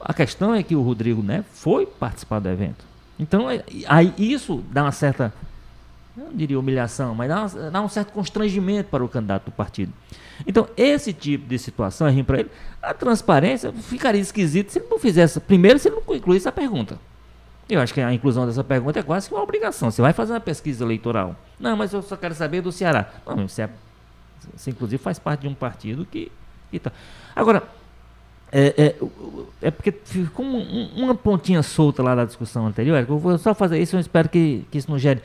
A questão é que o Rodrigo né, foi participar do evento. Então, é, aí isso dá uma certa, não diria humilhação, mas dá, dá um certo constrangimento para o candidato do partido. Então, esse tipo de situação é para ele. A transparência ficaria esquisito se ele não fizesse. Primeiro, se ele não incluísse a pergunta. Eu acho que a inclusão dessa pergunta é quase que uma obrigação. Você vai fazer uma pesquisa eleitoral. Não, mas eu só quero saber do Ceará. Não, você, é, você inclusive faz parte de um partido que. que tá. Agora, é, é, é, porque ficou um, uma pontinha solta lá da discussão anterior. Eu vou só fazer isso, eu espero que, que isso não gere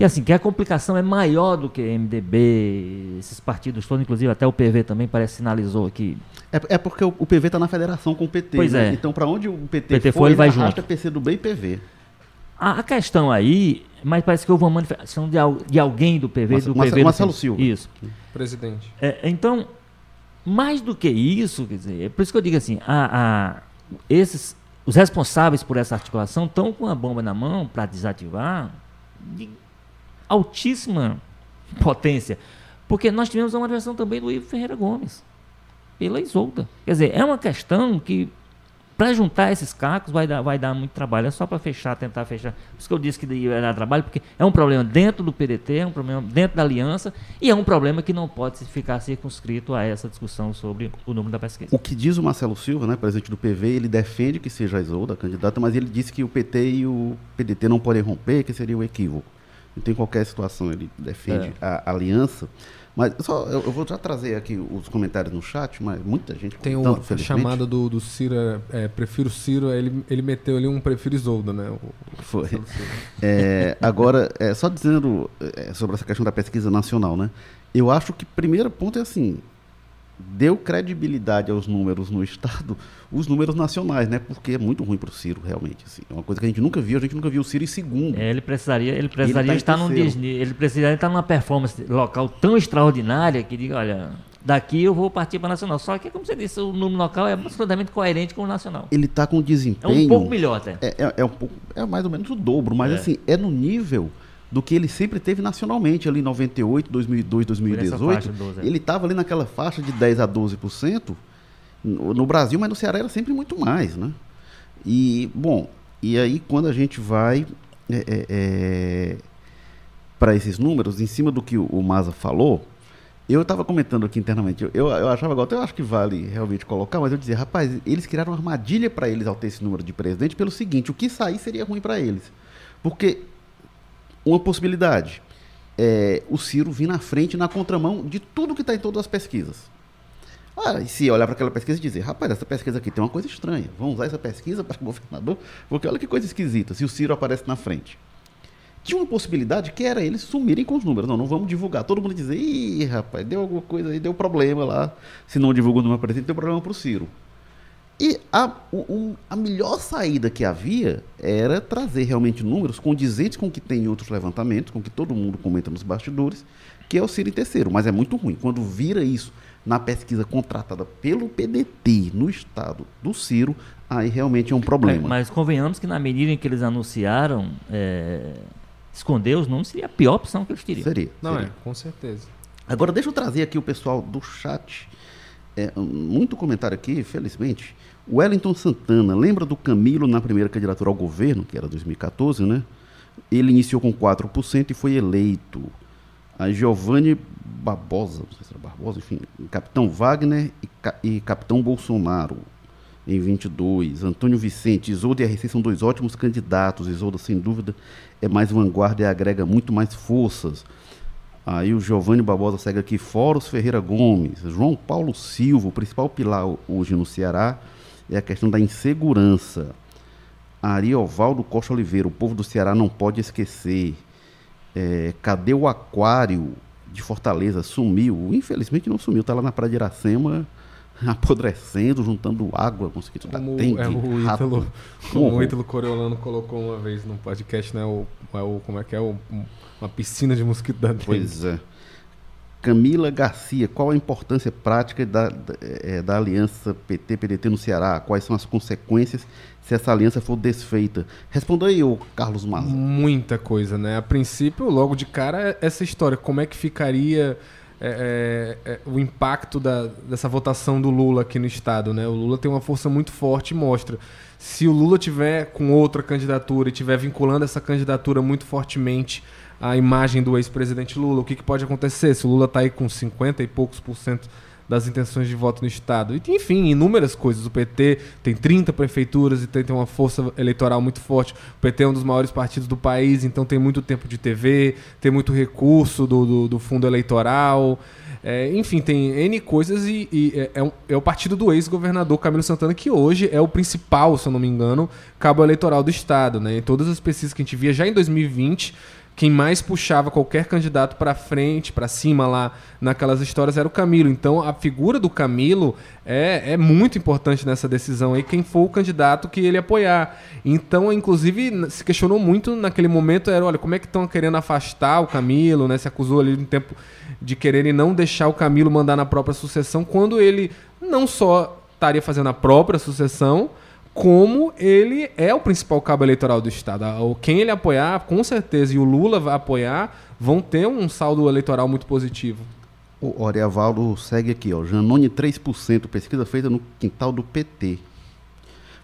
que assim, que a complicação é maior do que MDB, esses partidos todos, inclusive até o PV também parece sinalizou aqui. É, é porque o, o PV está na federação com o PT. Pois né? é. Então, para onde o PT, PT for, ele vai junto. PC do B e PV. A, a, questão aí, mas parece que houve uma manifestação de, de alguém do PV, Marcelo, do Marcelo, PV. Marcelo Silva. Isso. Presidente. É, então, mais do que isso, quer dizer, é por isso que eu digo assim, a, a esses, os responsáveis por essa articulação estão com a bomba na mão para desativar de altíssima potência. Porque nós tivemos uma versão também do Ivo Ferreira Gomes, pela Isolda. Quer dizer, é uma questão que, para juntar esses cacos, vai dar, vai dar muito trabalho. É só para fechar, tentar fechar. Por isso que eu disse que ia dar trabalho, porque é um problema dentro do PDT, é um problema dentro da aliança, e é um problema que não pode ficar circunscrito a essa discussão sobre o número da pesquisa. O que diz o Marcelo Silva, né, presidente do PV, ele defende que seja a Isolda a candidata, mas ele disse que o PT e o PDT não podem romper, que seria o equívoco não tem qualquer situação, ele defende é. a aliança. Mas só, eu, eu, vou já trazer aqui os comentários no chat, mas muita gente Tem o, a chamada do, do Ciro, é, prefiro Ciro, ele, ele meteu ali um prefiro Isolda, né? O, Foi. É, agora, é, só dizendo é, sobre essa questão da pesquisa nacional, né? Eu acho que o primeiro ponto é assim, deu credibilidade aos números no Estado, os números nacionais, né? Porque é muito ruim para o Ciro, realmente. Assim. É uma coisa que a gente nunca viu, a gente nunca viu o Ciro em segundo. É, ele precisaria, ele precisaria ele tá estar num Disney, ele precisaria estar numa performance local tão extraordinária que diga, olha, daqui eu vou partir para nacional. Só que, como você disse, o número local é absolutamente coerente com o nacional. Ele está com desempenho. É um pouco melhor até. É, é, é, um pouco, é mais ou menos o dobro, mas é. assim, é no nível do que ele sempre teve nacionalmente, ali em 98, 2002, 2018. ele estava ali naquela faixa de 10 a 12% no, no Brasil, mas no Ceará era sempre muito mais, né? E, bom, e aí quando a gente vai é, é, é para esses números, em cima do que o, o Maza falou, eu estava comentando aqui internamente, eu, eu, eu achava agora, eu acho que vale realmente colocar, mas eu dizia, rapaz, eles criaram uma armadilha para eles ao ter esse número de presidente pelo seguinte, o que sair seria ruim para eles. Porque uma possibilidade é o Ciro vir na frente, na contramão de tudo que está em todas as pesquisas. Ah, e se olhar para aquela pesquisa e dizer, rapaz, essa pesquisa aqui tem uma coisa estranha, vamos usar essa pesquisa para governador, porque olha que coisa esquisita, se o Ciro aparece na frente. Tinha uma possibilidade que era eles sumirem com os números. Não, não vamos divulgar. Todo mundo dizer, ih, rapaz, deu alguma coisa aí, deu problema lá. Se não divulga o número presente, deu problema para o Ciro. E a, um, a melhor saída que havia era trazer realmente números condizentes com o que tem em outros levantamentos, com o que todo mundo comenta nos bastidores, que é o Ciro em terceiro. Mas é muito ruim. Quando vira isso na pesquisa contratada pelo PDT no estado do Ciro, aí realmente é um problema. É, mas convenhamos que na medida em que eles anunciaram, é, esconder os números seria a pior opção que eles teriam. Seria. Não seria. é, com certeza. Agora deixa eu trazer aqui o pessoal do chat. É, muito comentário aqui, felizmente. Wellington Santana, lembra do Camilo na primeira candidatura ao governo, que era 2014, né? Ele iniciou com 4% e foi eleito. A Giovanni Barbosa, não sei se era Barbosa, enfim, Capitão Wagner e, e Capitão Bolsonaro. em 22. Antônio Vicente, Isolda e RC são dois ótimos candidatos. Isolda, sem dúvida, é mais vanguarda e agrega muito mais forças. Aí o Giovanni Barbosa segue aqui, Foros Ferreira Gomes, João Paulo Silva, o principal pilar hoje no Ceará é a questão da insegurança. Ariovaldo Costa Oliveira, o povo do Ceará não pode esquecer. É, cadê o aquário de Fortaleza? Sumiu. Infelizmente não sumiu, está lá na Praia de Iracema, apodrecendo, juntando água, mosquito da Como dengue, é o rato. Ítalo, como o. Ítalo Coriolano colocou uma vez no podcast, né? O, é o, como é que é? O, uma piscina de mosquito da dengue. Pois é. Camila Garcia, qual a importância prática da, da, eh, da aliança PT-PDT no Ceará? Quais são as consequências se essa aliança for desfeita? Responda aí, ô Carlos Maza. Muita coisa, né? A princípio, logo de cara, é essa história. Como é que ficaria é, é, é, o impacto da- dessa votação do Lula aqui no estado, né? O Lula tem uma força muito forte e mostra. Se o Lula tiver com outra candidatura e tiver vinculando essa candidatura muito fortemente à imagem do ex-presidente Lula, o que, que pode acontecer? Se o Lula está aí com 50 e poucos por cento das intenções de voto no estado. E, enfim, inúmeras coisas. O PT tem 30 prefeituras e tem, tem uma força eleitoral muito forte. O PT é um dos maiores partidos do país, então tem muito tempo de TV, tem muito recurso do, do, do fundo eleitoral. É, enfim, tem N coisas e, e é, é um- é o partido do ex-governador Camilo Santana, que hoje é o principal, se eu não me engano, cabo eleitoral do Estado. Né? Em todas as pesquisas que a gente via já em 2020, quem mais puxava qualquer candidato para frente, para cima lá naquelas histórias era o Camilo. Então a figura do Camilo é, é muito importante nessa decisão aí, quem for o candidato que ele apoiar. Então, inclusive, se questionou muito naquele momento, era, olha, como é que estão querendo afastar o Camilo, né? Se acusou ali no tempo de quererem não deixar o Camilo mandar na própria sucessão, quando ele não só estaria fazendo a própria sucessão, como ele é o principal cabo eleitoral do Estado. O- Quem ele apoiar, com certeza, e o Lula vai apoiar, vão ter um saldo eleitoral muito positivo. O Oriavaldo segue aqui, ó. Janone 3%, pesquisa feita no quintal do PT.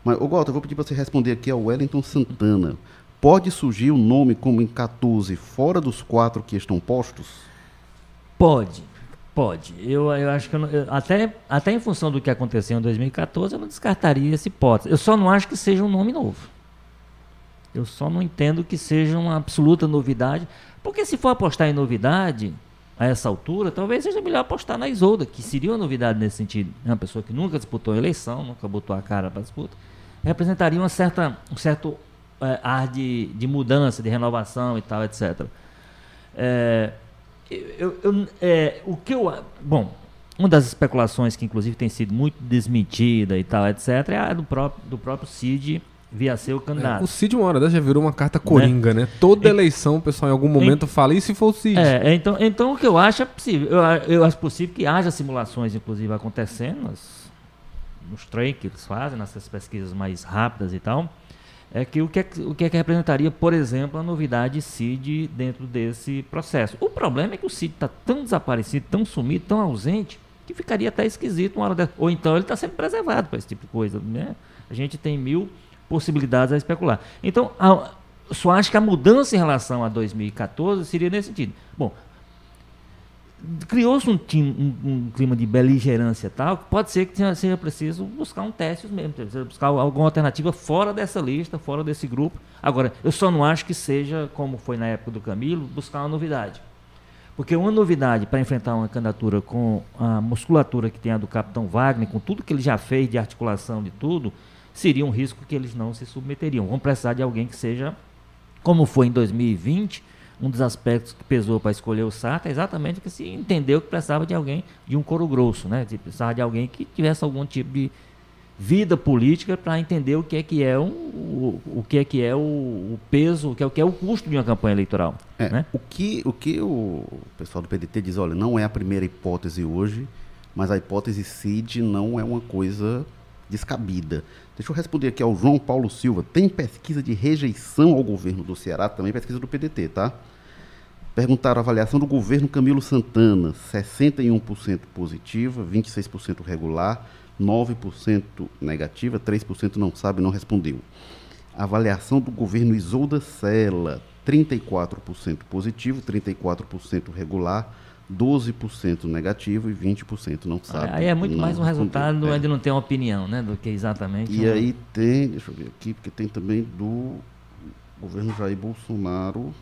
Mas, ô Walter, eu vou pedir para você responder aqui ao Wellington Santana. Pode surgir um nome como em 14, fora dos quatro que estão postos? Pode, pode. Eu, eu acho que eu não- eu- até, até em função do que aconteceu em 2014, eu não descartaria essa hipótese. Eu só não acho que seja um nome novo. Eu só não entendo que seja uma absoluta novidade. Porque se for apostar em novidade, a essa altura, talvez seja melhor apostar na Isolda, que seria uma novidade nesse sentido. É uma pessoa que nunca disputou a eleição, nunca botou a cara para disputa. Representaria uma certa, um certo eh, ar de, de mudança, de renovação e tal, etc. É, eu, eu- é, o que eu. Bom, uma das especulações que inclusive tem sido muito desmentida e tal, etc., é a do próprio, do próprio Cid via ser o candidato. O Cid, uma hora dessa, já virou uma carta coringa, né? Toda E- eleição, o pessoal em algum momento fala, e se for o Cid? É, é, então, então o que eu acho é possível. Eu, eu acho possível que haja simulações, inclusive, acontecendo nos trem que eles fazem, nessas pesquisas mais rápidas e tal. É que o que é, o que, é que representaria, por exemplo, a novidade CID dentro desse processo. O problema é que o CID está tão desaparecido, tão sumido, tão ausente, que ficaria até esquisito uma hora dessa. Ou então ele está sendo preservado para esse tipo de coisa. Né? A gente tem mil possibilidades a especular. Então, a, só acho que a mudança em relação a 2014 seria nesse sentido. Bom, criou-se um, um- um clima de beligerância tal, que pode ser que tenha- seja preciso buscar um teste mesmo, buscar alguma alternativa fora dessa lista, fora desse grupo. Agora, eu só não acho que seja, como foi na época do Camilo, buscar uma novidade. Porque uma novidade para enfrentar uma candidatura com a musculatura que tem a do Capitão Wagner, com tudo que ele já fez de articulação de tudo, seria um risco que eles não se submeteriam. Vão precisar de alguém que seja, como foi em 2020, um dos aspectos que pesou para escolher o Sarto é exatamente que se entendeu que precisava de alguém, de um couro grosso, né? De- Precisava de alguém que tivesse algum tipo de vida política para entender o que é que é o, o, o que é que é o, o peso, o que é o que é o custo de uma campanha eleitoral, É, né? o, que, o que o pessoal do PDT diz, olha, não é a primeira hipótese hoje, mas a hipótese CID não é uma coisa descabida. Deixa eu responder aqui ao João Paulo Silva. Tem pesquisa de rejeição ao governo do Ceará, também pesquisa do PDT, tá? Perguntaram a avaliação do governo Camilo Santana, 61% positiva, 26% regular, 9% negativa, 3% não sabe, não respondeu. Avaliação do governo Isolda Sela, 34% positivo, 34% regular, 12% negativo e 20% não sabe. Aí é muito não mais um resultado É. de não ter uma opinião, né? Do que exatamente. E um- aí tem, deixa eu ver aqui, porque tem também do governo Jair Bolsonaro.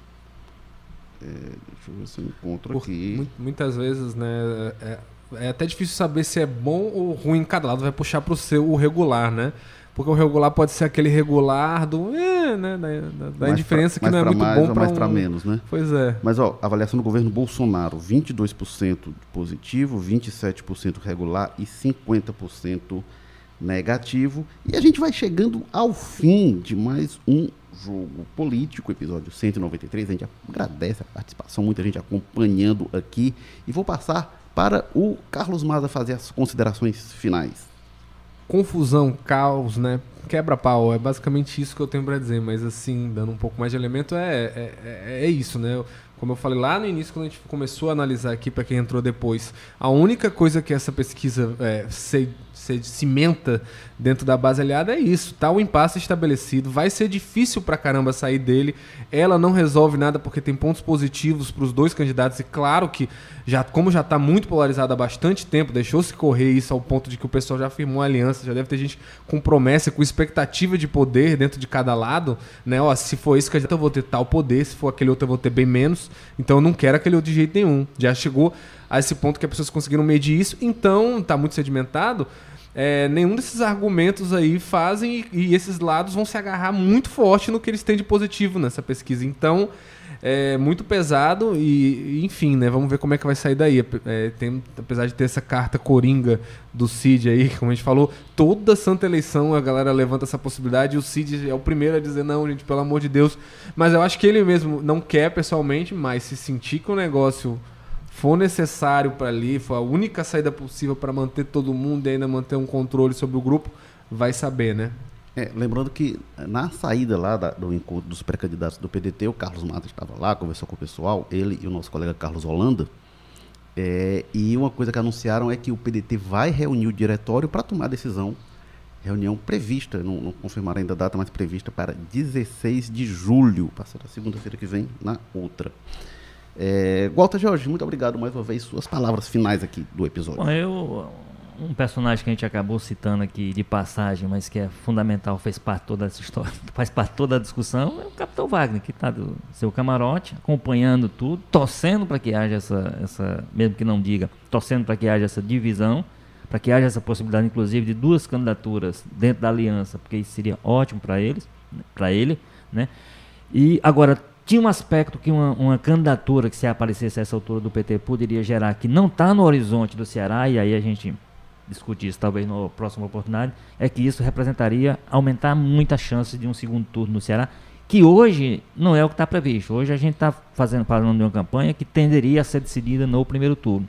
É, deixa eu ver se eu encontro Por- aqui. mu- muitas vezes, né? É, é até difícil saber se é bom ou ruim. Cada lado vai puxar pro seu o regular, né? Porque o regular pode ser aquele regular do. É, né? Da, da- indiferença pra- que não é muito mais bom pra mais um... pra menos, né? Pois é. Mas ó, avaliação do governo Bolsonaro, 22% positivo, 27% regular e 50% negativo. E a gente vai chegando ao fim de mais um jogo político, episódio 193. A gente agradece a participação, muita gente acompanhando aqui. E vou passar para o Carlos Maza fazer as considerações finais. Confusão, caos, né? Quebra-pau, é basicamente isso que eu tenho pra dizer, mas assim, dando um pouco mais de elemento, é, é, é- é isso, né? Como eu falei lá no início, quando a gente começou a analisar aqui, para quem entrou depois, a única coisa que essa pesquisa é, se, se cimenta dentro da base aliada é isso, tá o impasse estabelecido, vai ser difícil pra caramba sair dele, ela não resolve nada porque tem pontos positivos para os dois candidatos, e claro que, já, como já está muito polarizado há bastante tempo, deixou-se correr isso ao ponto de que o pessoal já firmou aliança, já deve ter gente com promessa, com expectativa de poder dentro de cada lado, né? Ó, se for esse candidato eu vou ter tal poder, se for aquele outro eu vou ter bem menos, então eu não quero aquele outro de jeito nenhum. Já chegou a esse ponto que as pessoas conseguiram medir isso, então tá muito sedimentado. É, nenhum desses argumentos aí fazem e, e esses lados vão se agarrar muito forte no que eles têm de positivo nessa pesquisa. Então, é muito pesado e, enfim, né? Vamos ver como é que vai sair daí. É, tem, apesar de ter essa carta coringa do Cid aí, como a gente falou, toda santa eleição a galera levanta essa possibilidade e o Cid é o primeiro a dizer não, gente, pelo amor de Deus. Mas eu acho que ele mesmo não quer pessoalmente, mas se sentir que o negócio for necessário para ali, for a única saída possível para manter todo mundo e ainda manter um controle sobre o grupo, vai saber, né? É, lembrando que na saída lá da- do encontro dos pré-candidatos do PDT, o Carlos Matos estava lá, conversou com o pessoal, ele e o nosso colega Carlos Holanda. É, e uma coisa que anunciaram é que o PDT vai reunir o diretório para tomar a decisão. Reunião prevista, não, não confirmaram ainda a data, mas prevista para 16 de julho, passando a segunda-feira que vem, na outra. É, Walter Jorge, muito obrigado mais uma vez. Suas palavras finais aqui do episódio. Bom, eu. Um personagem que a gente acabou citando aqui de passagem, mas que é fundamental, fez parte toda essa história, faz parte toda a discussão, é o Capitão Wagner, que está do seu camarote, acompanhando tudo, torcendo para que haja essa, essa, mesmo que não diga, torcendo para que haja essa divisão, para que haja essa possibilidade, inclusive, de duas candidaturas dentro da aliança, porque isso seria ótimo para eles, para ele, né? E agora tinha um aspecto que uma, uma candidatura que se aparecesse a essa altura do PT poderia gerar que não está no horizonte do Ceará e aí a gente discutir isso talvez na próxima oportunidade é que isso representaria aumentar muito a chance de um segundo turno no Ceará que hoje não é o que está previsto hoje a gente está fazendo falando de uma campanha que tenderia a ser decidida no primeiro turno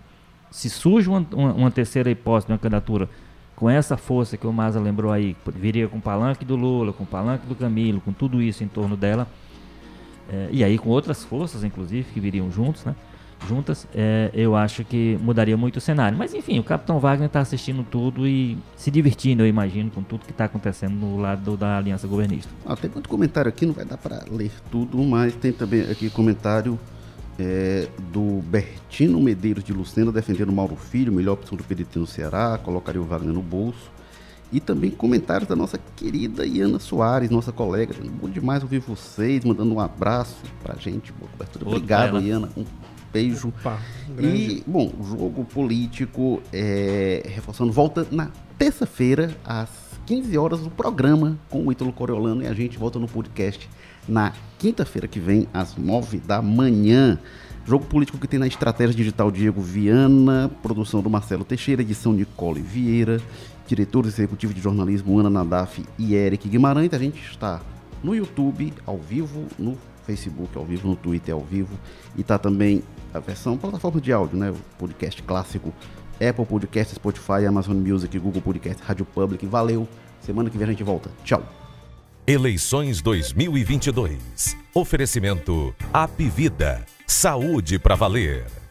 se surge uma, uma, uma terceira hipótese de uma candidatura com essa força que o Maza lembrou aí, viria com o palanque do Lula, com o palanque do Camilo, com tudo isso em torno dela, é, e aí com outras forças, inclusive, que viriam juntos, né? Juntas, é, eu acho que mudaria muito o cenário. Mas enfim, o Capitão Wagner está assistindo tudo e se divertindo, eu imagino, com tudo que está acontecendo no lado da aliança governista. Ah, tem muito comentário aqui, não vai dar para ler tudo, mas tem também aqui comentário é, do Bertino Medeiros de Lucena defendendo Mauro Filho, melhor opção do PDT no Ceará, colocaria o Wagner no bolso. E também comentários da nossa querida Iana Soares, nossa colega. Bom demais ouvir vocês, mandando um abraço pra gente. Boa cobertura. Obrigado. Iana. Um beijo. Opa. E, bom, o jogo político, é, reforçando, volta na terça-feira, às 15 horas, do programa com o Ítalo Coriolano. E a gente volta no podcast na quinta-feira que vem, às 9 da manhã. Jogo político que tem na estratégia digital Diego Viana, produção do Marcelo Teixeira, edição Nicole Vieira, diretor executivo de jornalismo Ana Nadaf e Eric Guimarães. A gente está no YouTube, ao vivo, no Facebook, ao vivo, no Twitter, ao vivo. E tá também a versão plataforma de áudio, né? O podcast clássico, Apple Podcast, Spotify, Amazon Music, Google Podcast, Rádio Public. Valeu. Semana que vem a gente volta. Tchau. Eleições 2022. Oferecimento Apivida. Saúde para valer.